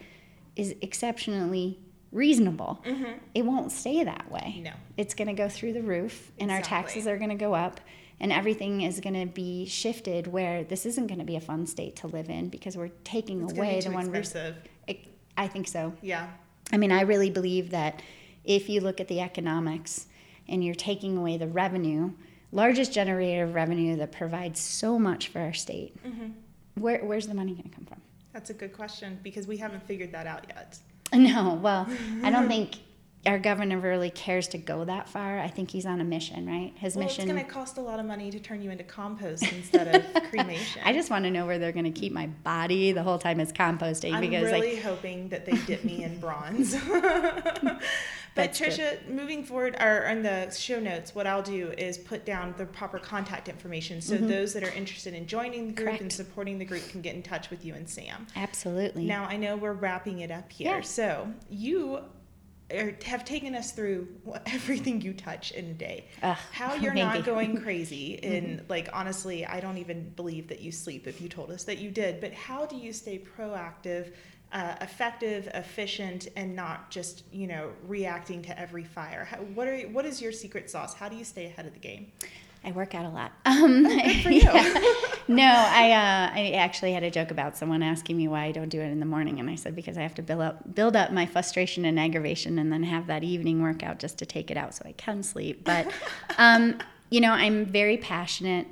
Speaker 2: is exceptionally reasonable it won't stay that way
Speaker 1: Mm-hmm. No.
Speaker 2: it's going to go through the roof and our taxes are going to go up and everything is going to be shifted where this isn't going to be a fun state to live in because we're taking
Speaker 1: It's
Speaker 2: away the one
Speaker 1: expensive.
Speaker 2: I- I think so
Speaker 1: Yeah.
Speaker 2: I mean, I really believe that if you look at the economics and you're taking away the revenue, largest generator of revenue that provides so much for our state, mm-hmm. where, where's the money going to come from?
Speaker 1: That's a good question because we haven't figured that out yet.
Speaker 2: No, well, I don't think our governor really cares to go that far. I think he's on a mission, right? His
Speaker 1: Well,
Speaker 2: mission.
Speaker 1: it's going to cost a lot of money to turn you into compost instead of cremation.
Speaker 2: I just want to know where they're going to keep my body the whole time it's composting
Speaker 1: I'm
Speaker 2: because
Speaker 1: really
Speaker 2: like
Speaker 1: hoping that they dip me in bronze. but
Speaker 2: That's good.
Speaker 1: Trisha, moving forward, or in the show notes, what I'll do is put down the proper contact information so those that are interested in joining the group and
Speaker 2: Mm-hmm.
Speaker 1: Supporting the group can get in touch with you and Sam.
Speaker 2: absolutely.
Speaker 1: Now I know we're wrapping it up here,
Speaker 2: Yeah.
Speaker 1: so you are, have taken us through everything you touch in a day.
Speaker 2: Ugh,
Speaker 1: How you're
Speaker 2: maybe.
Speaker 1: not going crazy, and like honestly, I don't even believe that you sleep if you told us that you did. But how do you stay proactive? uh, effective, efficient, and not just you know reacting to every fire? How, what are what is your secret sauce? How do you stay ahead of the game?
Speaker 2: I work out a lot. Um,
Speaker 1: Good for you.
Speaker 2: no, I uh, I actually had a joke about someone asking me why I don't do it in the morning, and I said because I have to build up build up my frustration and aggravation, and then have that evening workout just to take it out so I can sleep. But um, you know, I'm very passionate,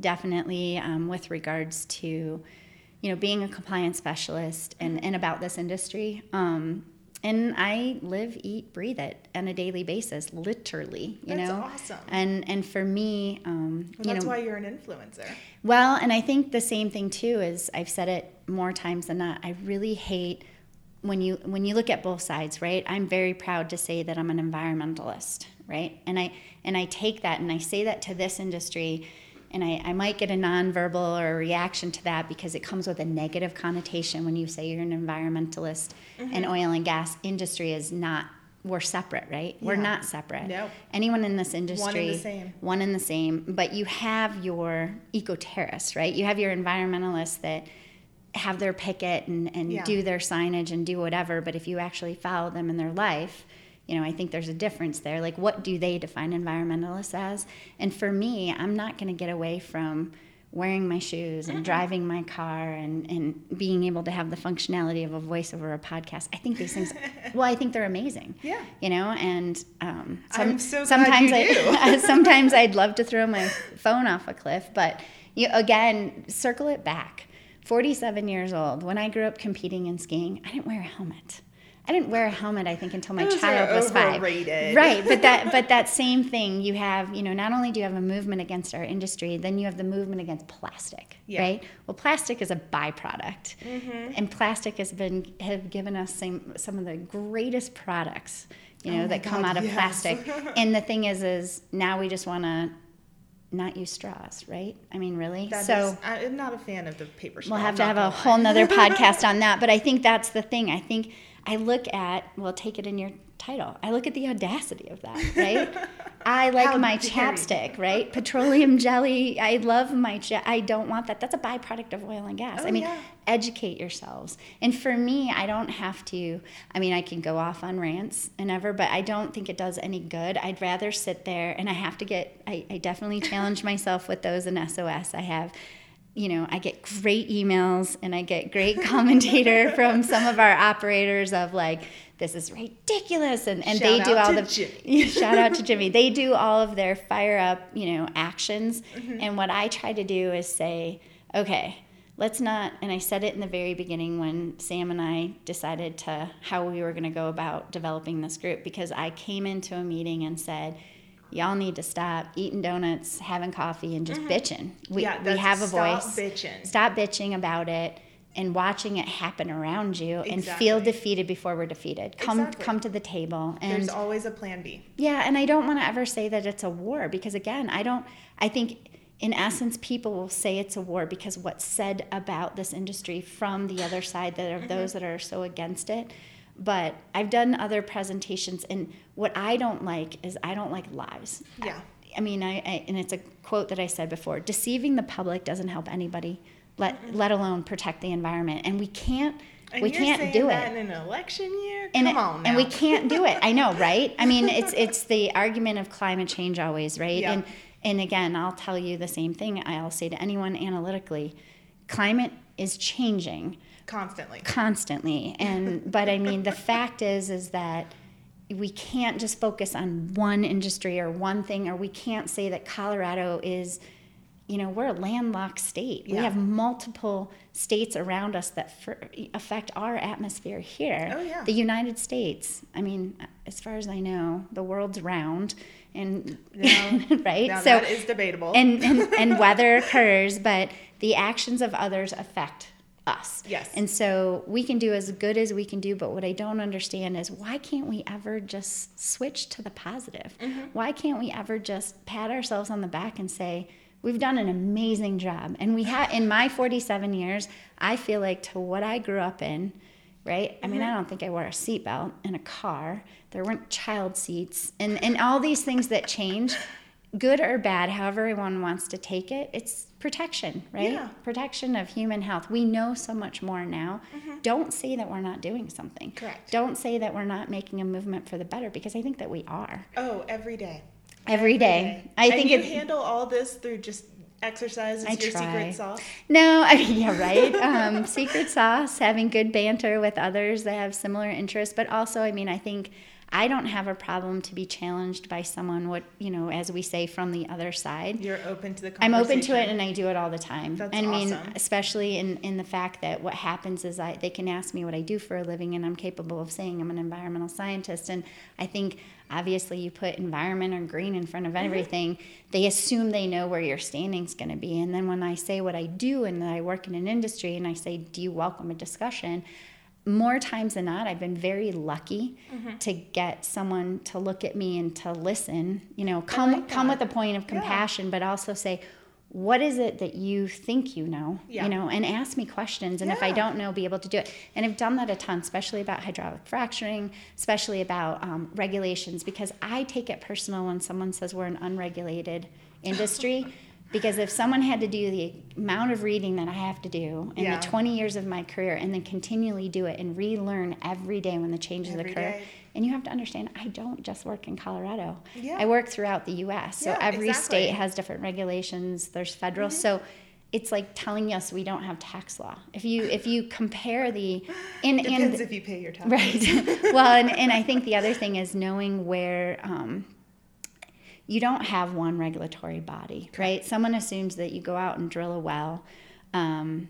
Speaker 2: definitely um, with regards to you know being a compliance specialist and and about this industry. Um, and I live, eat, breathe it on a daily basis, literally. You
Speaker 1: That's
Speaker 2: know,
Speaker 1: awesome.
Speaker 2: and and for me, um,
Speaker 1: Well, that's
Speaker 2: know,
Speaker 1: why you're an influencer.
Speaker 2: well, and I think the same thing too is I've said it more times than not. I really hate when you when you look at both sides, right? I'm very proud to say that I'm an environmentalist, right? And I and I take that and I say that to this industry and I, I might get a nonverbal or a reaction to that because it comes with a negative connotation when you say you're an environmentalist and oil and gas industry is not we're separate, right? We're not separate.
Speaker 1: No.
Speaker 2: Anyone in this industry one in the
Speaker 1: same.
Speaker 2: one and the same, but you have your eco-terrorists, right? You have your environmentalists that have their picket and, and
Speaker 1: Yeah.
Speaker 2: do their signage and do whatever, but if you actually follow them in their life, you know, I think there's a difference there. Like, what do they define environmentalists as? And for me, I'm not going to get away from wearing my shoes and driving my car and, and being able to have the functionality of a voice over a podcast. I think these things, well, I think they're amazing.
Speaker 1: Yeah.
Speaker 2: You know, and um,
Speaker 1: I'm so glad
Speaker 2: sometimes I, sometimes I'd love to throw my phone off a cliff, but you, again, circle it back. 47 years old, when I grew up competing in skiing, I didn't wear a helmet. I didn't wear a helmet, I think, until my
Speaker 1: Those
Speaker 2: child
Speaker 1: are
Speaker 2: was five.
Speaker 1: overrated.
Speaker 2: Right, but that but that same thing, you have, you know, not only do you have a movement against our industry, then you have the movement against plastic,
Speaker 1: Yeah.
Speaker 2: right? Well, plastic is a byproduct,
Speaker 1: Mm-hmm.
Speaker 2: and plastic has been have given us some some of the greatest products, you know,
Speaker 1: Oh
Speaker 2: that come
Speaker 1: God,
Speaker 2: out of
Speaker 1: yes.
Speaker 2: plastic. and the thing is, is now we just want to not use straws, right? I mean, really.
Speaker 1: That
Speaker 2: so
Speaker 1: is- I'm not a fan of the paper straw.
Speaker 2: We'll have to have a whole nother podcast on that. But I think that's the thing. I think I look at, well, take it in your title. I look at the audacity of that, right? I like
Speaker 1: How
Speaker 2: my
Speaker 1: you.
Speaker 2: chapstick, right? Petroleum jelly. I love my, ja- I don't want that. That's a byproduct of oil and gas.
Speaker 1: Oh,
Speaker 2: I mean,
Speaker 1: yeah.
Speaker 2: educate yourselves. And for me, I don't have to, I mean, I can go off on rants and ever, but I don't think it does any good. I'd rather sit there and I have to get, I, I definitely challenge myself with those in SOS. I have, you know, I get great emails and I get great commentator from some of our operators of like, this is ridiculous. And, and they do all the,
Speaker 1: Jimmy.
Speaker 2: shout out to Jimmy. They do all of their fire up, you know, actions.
Speaker 1: Mm-hmm.
Speaker 2: And what I try to do is say, okay, let's not, and I said it in the very beginning when Sam and I decided to how we were going to go about developing this group because I came into a meeting and said, y'all need to stop eating donuts, having coffee, and just bitching. We,
Speaker 1: Mm-hmm. Yeah,
Speaker 2: we have a
Speaker 1: stop
Speaker 2: voice.
Speaker 1: bitching.
Speaker 2: Stop bitching about it and watching it happen around you and feel defeated before we're defeated. Come
Speaker 1: Exactly.
Speaker 2: come to the table and
Speaker 1: There's always a plan B.
Speaker 2: yeah, and I don't want to ever say that it's a war because again, I don't I think in essence people will say it's a war because what's said about this industry from the other side that are those that are so against it. But I've done other presentations and what I don't like is I don't like lies.
Speaker 1: Yeah.
Speaker 2: I mean, I, I and it's a quote that I said before, deceiving the public doesn't help anybody, let mm-hmm. let alone protect the environment. And we can't
Speaker 1: And
Speaker 2: we can't do
Speaker 1: that
Speaker 2: it
Speaker 1: in an election year?
Speaker 2: and
Speaker 1: Come
Speaker 2: it-
Speaker 1: on now.
Speaker 2: and we can't do it. I know, right? I mean, it's it's the argument of climate change always, right?
Speaker 1: Yeah.
Speaker 2: And and again, I'll tell you the same thing. I'll say to anyone analytically, climate is changing
Speaker 1: Constantly.
Speaker 2: constantly. And but I mean, the fact is is that we can't just focus on one industry or one thing, or we can't say that Colorado is you know, we're a landlocked state. We have multiple states around us that for, affect our atmosphere here.
Speaker 1: Oh, yeah.
Speaker 2: The United States, I mean, as far as I know, the world's round and
Speaker 1: Now-
Speaker 2: right? So
Speaker 1: that is debatable.
Speaker 2: and, and and weather occurs, but the actions of others affect us.
Speaker 1: Yes.
Speaker 2: And so we can do as good as we can do, but what I don't understand is why can't we ever just switch to the positive?
Speaker 1: Mm-hmm.
Speaker 2: Why can't we ever just pat ourselves on the back and say, we've done an amazing job? And we have, in my 47 years, I feel like to what I grew up in, right? I mean,
Speaker 1: Mm-hmm.
Speaker 2: I don't think I wore a seatbelt in a car. There weren't child seats and, and all these things that change good or bad, however one wants to take it, it's protection, right?
Speaker 1: Yeah.
Speaker 2: Protection of human health. We know so much more now. Don't say that we're not doing something.
Speaker 1: Mm-hmm. Correct.
Speaker 2: Don't say that we're not making a movement for the better because I think that we are
Speaker 1: Oh, every day.
Speaker 2: every day. I
Speaker 1: and
Speaker 2: think
Speaker 1: you
Speaker 2: it,
Speaker 1: handle all this through just exercise. Is
Speaker 2: I
Speaker 1: your
Speaker 2: try.
Speaker 1: secret sauce.
Speaker 2: No, I mean, yeah, right. Um, secret sauce, having good banter with others that have similar interests, but also, I mean, I think I don't have a problem to be challenged by someone. What you know, as we say, from the other side.
Speaker 1: You're open to the
Speaker 2: I'm open to it, and I do it all the time.
Speaker 1: That's
Speaker 2: and I mean,
Speaker 1: awesome.
Speaker 2: especially in in the fact that what happens is I they can ask me what I do for a living, and I'm capable of saying I'm an environmental scientist. And I think obviously you put environment or green in front of
Speaker 1: Mm-hmm.
Speaker 2: everything, they assume they know where your standing's going to be. And then when I say what I do and that I work in an industry, and I say, "Do you welcome a discussion?" More times than not, I've been very lucky
Speaker 1: Mm-hmm.
Speaker 2: to get someone to look at me and to listen. You know, come
Speaker 1: like
Speaker 2: come with a point of
Speaker 1: Yeah.
Speaker 2: compassion, but also say, what is it that you think you know?
Speaker 1: Yeah.
Speaker 2: You know, and ask me questions. And if I don't know, be able to do it. And I've done that a ton, especially about hydraulic fracturing, especially about um, regulations, because I take it personal when someone says we're an unregulated industry. Because if someone had to do the amount of reading that I have to do in
Speaker 1: Yeah.
Speaker 2: the 20 years of my career and then continually do it and relearn every day when the changes
Speaker 1: Every
Speaker 2: occur,
Speaker 1: day.
Speaker 2: and you have to understand, I don't just work in Colorado.
Speaker 1: Yeah.
Speaker 2: I work throughout the U.S. So
Speaker 1: Yeah,
Speaker 2: every
Speaker 1: exactly. Mm-hmm.
Speaker 2: state has different regulations. There's federal. So it's like telling us we don't have tax law. If you if you compare the in
Speaker 1: Depends
Speaker 2: in
Speaker 1: if you pay your taxes.
Speaker 2: right. well, and, and I think the other thing is knowing where. Um, you don't have one regulatory body, right? Someone assumes that you go out and drill a well, um,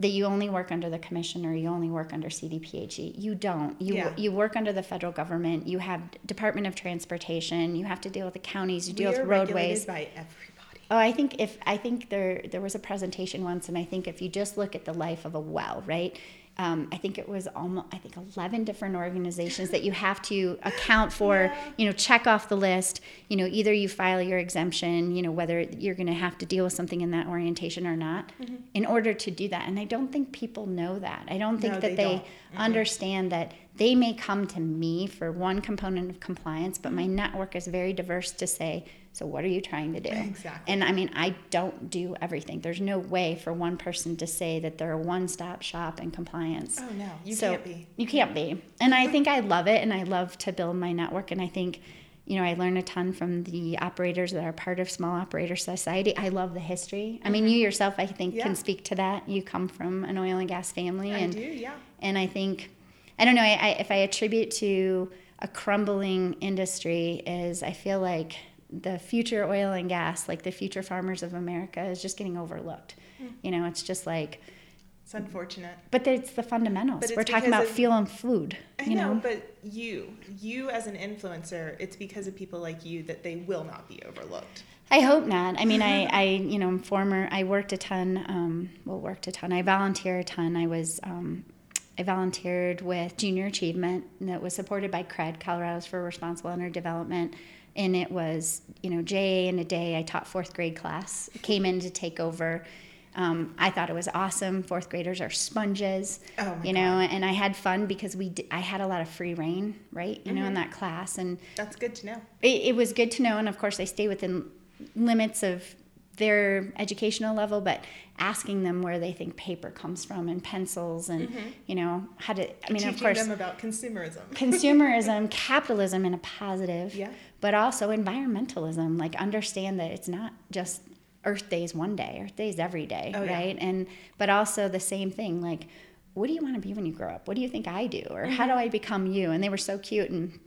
Speaker 2: that you only work under the commission or you only work under CDPHE. You don't. You
Speaker 1: Yeah.
Speaker 2: you work under the federal government. You have Department of Transportation. You have to deal with the counties. You deal
Speaker 1: we
Speaker 2: with roadways.
Speaker 1: by everybody.
Speaker 2: Oh, I think if I think there there was a presentation once, and I think if you just look at the life of a well, right? Um, I think it was almost I think eleven different organizations that you have to account for. You know, check off the list. You know, either you file your exemption. You know, whether you're going to have to deal with something in that orientation or not,
Speaker 1: Mm-hmm.
Speaker 2: in order to do that. And I don't think people know that. I don't think
Speaker 1: No,
Speaker 2: that
Speaker 1: they
Speaker 2: they,
Speaker 1: don't.
Speaker 2: understand that they may come to me for one component of compliance, but
Speaker 1: Mm-hmm.
Speaker 2: my network is very diverse to say. So what are you trying to do?
Speaker 1: Exactly.
Speaker 2: And I mean, I don't do everything. There's no way for one person to say that they're a one-stop shop in compliance.
Speaker 1: Oh no, you
Speaker 2: So-
Speaker 1: can't be.
Speaker 2: You can't be. And I think I love it and I love to build my network and I think you know, I learn a ton from the operators that are part of Small Operator Society. I love the history. I mean, you yourself, I think,
Speaker 1: Mm-hmm. Yeah.
Speaker 2: can speak to that. You come from an oil and gas family,
Speaker 1: I
Speaker 2: and
Speaker 1: do, yeah.
Speaker 2: and I think, I don't know, I, I, if I attribute to a crumbling industry, is I feel like the future oil and gas, like the future farmers of America, is just getting overlooked.
Speaker 1: Hmm.
Speaker 2: You know, it's just like,
Speaker 1: It's unfortunate.
Speaker 2: but it's the fundamentals.
Speaker 1: It's
Speaker 2: We're talking about
Speaker 1: of-
Speaker 2: fuel and food.
Speaker 1: I
Speaker 2: You
Speaker 1: know,
Speaker 2: know,
Speaker 1: but you, you as an influencer, it's because of people like you that they will not be overlooked.
Speaker 2: I hope not. I mean, I, I, you know, I'm former. I worked a ton. Um, well, worked a ton. I volunteer a ton. I was, um, I volunteered with Junior Achievement that was supported by CRED, Coloradans for Responsible Under Development, and it was, you know, JA in a day. I taught fourth grade class. Came in to take over. Um, I thought it was awesome. Fourth graders are sponges,
Speaker 1: Oh
Speaker 2: you know, and I had fun because we, d- I had a lot of free reign, right, you know, in that class, and
Speaker 1: That's good to know.
Speaker 2: it, it was good to know and of course they stay within limits of their educational level but asking them where they think paper comes from and pencils and you know how to i mean
Speaker 1: Teaching
Speaker 2: of course
Speaker 1: them about consumerism.
Speaker 2: consumerism capitalism in a positive
Speaker 1: Yeah.
Speaker 2: But also environmentalism like understand that it's not just earth days one day earth days every day
Speaker 1: Oh, yeah.
Speaker 2: right? And but also the same thing like what do you want to be when you grow up? What do you think i do? Or how do
Speaker 1: Mm-hmm.
Speaker 2: i become you? And they were so cute. And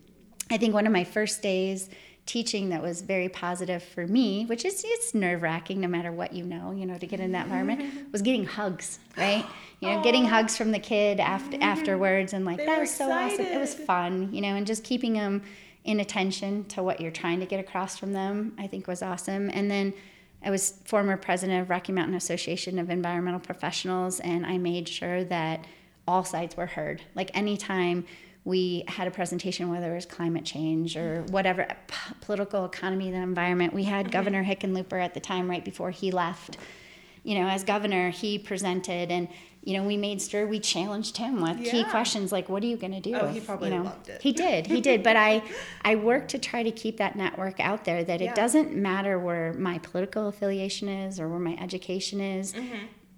Speaker 2: i think one of my first days teaching that was very positive for me which is it's nerve-wracking no matter what you know you know to get in that environment was getting hugs right? You know getting hugs from the kid after afterwards and like
Speaker 1: They
Speaker 2: that was so awesome. It was fun, you know, and just keeping them in attention to what you're trying to get across from them, I think was awesome. And then I was former president of Rocky Mountain Association of Environmental Professionals, and I made sure that all sides were heard. Like anytime we had a presentation, whether it was climate change or whatever, p- political economy, the environment, we had Governor Hickenlooper at the time right before he left you know, as governor, he presented, and you know, we made sure we challenged him with key questions like, "What are you going to do?"
Speaker 1: Oh, he probably
Speaker 2: you know,
Speaker 1: loved it.
Speaker 2: He did, he did. But I, I work to try to keep that network out there. That
Speaker 1: Yeah.
Speaker 2: it doesn't matter where my political affiliation is or where my education is.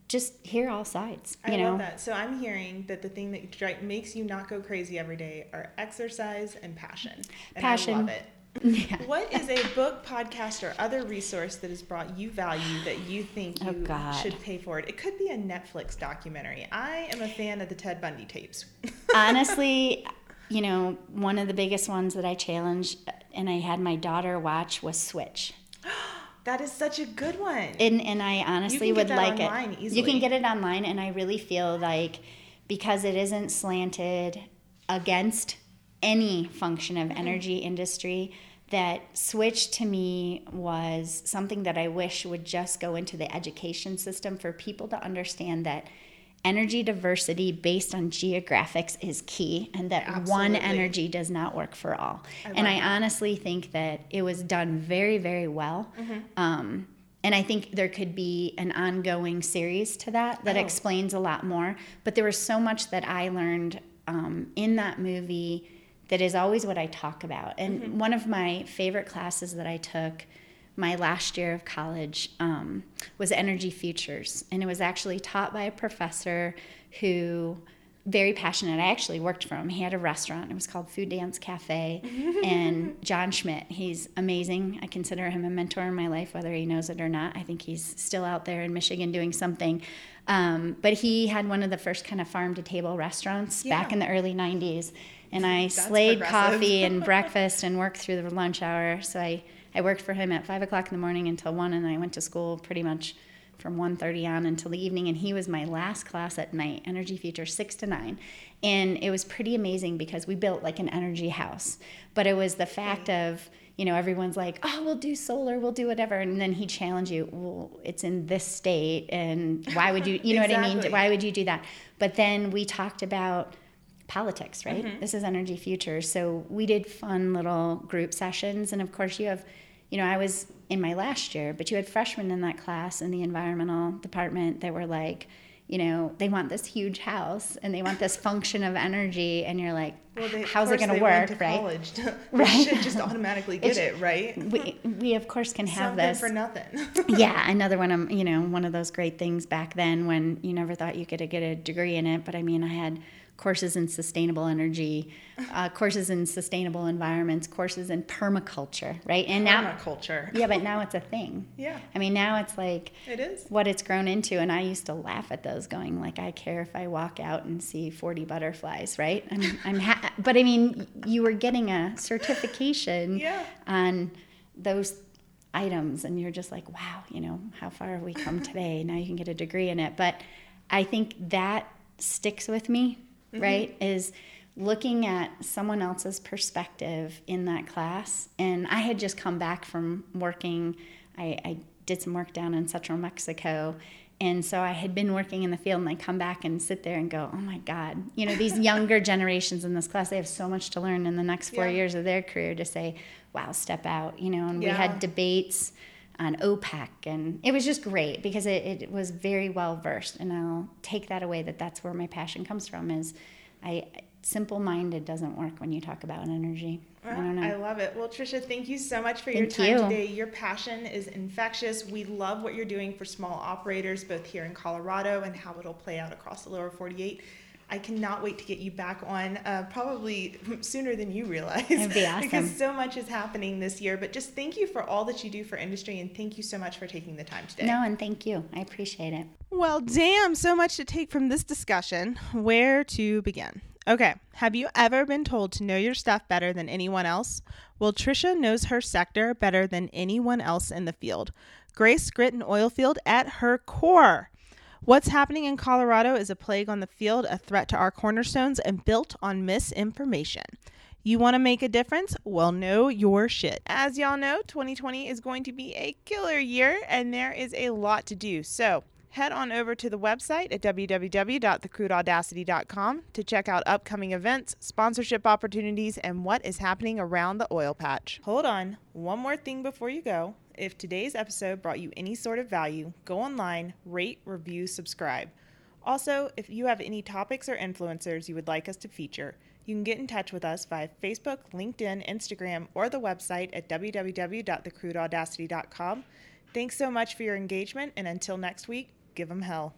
Speaker 2: Just hear all sides.
Speaker 1: Mm-hmm. I
Speaker 2: You know,
Speaker 1: love that. So I'm hearing that the thing that makes you not go crazy every day are exercise and passion. And
Speaker 2: Passion.
Speaker 1: I love it.
Speaker 2: Yeah.
Speaker 1: What is a book, podcast, or other resource that has brought you value that you think
Speaker 2: Oh,
Speaker 1: you
Speaker 2: God.
Speaker 1: should pay for it? It could be a Netflix documentary. I am a fan of the Ted Bundy tapes.
Speaker 2: honestly, you know, one of the biggest ones that I challenged uh, and I had my daughter watch was Switch.
Speaker 1: that is such a good one.
Speaker 2: And and I honestly would like it.
Speaker 1: easily.
Speaker 2: You can get it online and I really feel like because it isn't slanted against any function of energy industry that switch to me was something that I wish would just go into the education system for people to understand that energy diversity based on geographics is key and that one energy does not work for all.
Speaker 1: I
Speaker 2: and I
Speaker 1: that.
Speaker 2: honestly think that it was done very, very well.
Speaker 1: Mm-hmm.
Speaker 2: Um, and I think there could be an ongoing series to that that
Speaker 1: Oh.
Speaker 2: explains a lot more. But there was so much that I learned um, in that movie that is always what I talk about. And
Speaker 1: Mm-hmm.
Speaker 2: one of my favorite classes that I took my last year of college um, was Energy Futures. And it was actually taught by a professor who very passionate. I actually worked for him. He had a restaurant. It was called Food Dance Cafe. and John Schmidt, he's amazing. I consider him a mentor in my life, whether he knows it or not. I think he's still out there in Michigan doing something. Um, but he had one of the first kind of farm to table restaurants back in the early 90s. And I
Speaker 1: That's
Speaker 2: slayed coffee and breakfast and worked through the lunch hour. So I, I worked for him at five o'clock in the morning until one, and then I went to school pretty much from 1.30 on until the evening. And he was my last class at night energy future 6 to 9 and it was pretty amazing because we built like an energy house. But it was the fact of you know everyone's like oh we'll do solar we'll do whatever. And then he challenged you well it's in this state and why would you you know what i mean? Why would you do that? But then we talked about politics, right?
Speaker 1: Mm-hmm.
Speaker 2: This is Energy Future. So we did fun little group sessions. And of course, you have, you know, I was in my last year, but you had freshmen in that class in the environmental department that were like, you know, they want this huge house and they want this function of energy. And you're like,
Speaker 1: Well, they,
Speaker 2: how's it going to work, right?
Speaker 1: College. they
Speaker 2: Right.
Speaker 1: should just automatically get it, right?
Speaker 2: We, we, of course, can have
Speaker 1: Something
Speaker 2: this.
Speaker 1: for nothing.
Speaker 2: yeah, another one of you know one of those great things back then when you never thought you could get a degree in it. But I mean, I had courses in sustainable energy, uh, courses in sustainable environments, courses in permaculture, right? And now,
Speaker 1: Permaculture.
Speaker 2: yeah, but now it's a thing.
Speaker 1: Yeah,
Speaker 2: I mean, now it's like
Speaker 1: it is.
Speaker 2: what it's grown into, and I used to laugh at those, going like, I care if I walk out and see forty butterflies, right? I'm, I'm, ha- but I mean, you were getting a certification
Speaker 1: Yeah.
Speaker 2: on those items and you're just like wow you know how far have we come today now you can get a degree in it but i think that sticks with me Mm-hmm. right is looking at someone else's perspective in that class and i had just come back from working i, I did some work down in central mexico and so I had been working in the field, and I come back and sit there and go, "Oh my God!" You know, these younger generations in this class, they have so much to learn in the next four
Speaker 1: Yeah.
Speaker 2: years of their career to say, "Wow, step out!" You know, and we had debates on OPEC, and it was just great because it, it was very well versed. And I'll take that away that that's where my passion comes from. Is I simple-minded doesn't work when you talk about energy. I ah, don't know.
Speaker 1: I love it. Well, Trisha, thank you so much for your time
Speaker 2: you.
Speaker 1: today. Your passion is infectious. We love what you're doing for small operators, both here in Colorado and how it'll play out across the lower 48. I cannot wait to get you back on, uh, probably sooner than you realize.
Speaker 2: That'd be
Speaker 1: because so much is happening this year. But just thank you for all that you do for industry, and thank you so much for taking the time today.
Speaker 2: no, and thank you. I appreciate it.
Speaker 1: Well, damn, so much to take from this discussion. Where to begin? Okay, have you ever been told to know your stuff better than anyone else? Well, Trisha knows her sector better than anyone else in the field. Grace Grit and Oilfield at her core. What's happening in Colorado is a plague on the field, a threat to our cornerstones, and built on misinformation. You want to make a difference? Well, know your shit. As y'all know, 2020 is going to be a killer year, and there is a lot to do. So, head on over to the website at www.thecrudeaudacity.com to check out upcoming events, sponsorship opportunities, and what is happening around the oil patch. Hold on, one more thing before you go. If today's episode brought you any sort of value, go online, rate, review, subscribe. Also, if you have any topics or influencers you would like us to feature, you can get in touch with us via Facebook, LinkedIn, Instagram, or the website at www.thecrudeaudacity.com. Thanks so much for your engagement, and until next week, give them hell.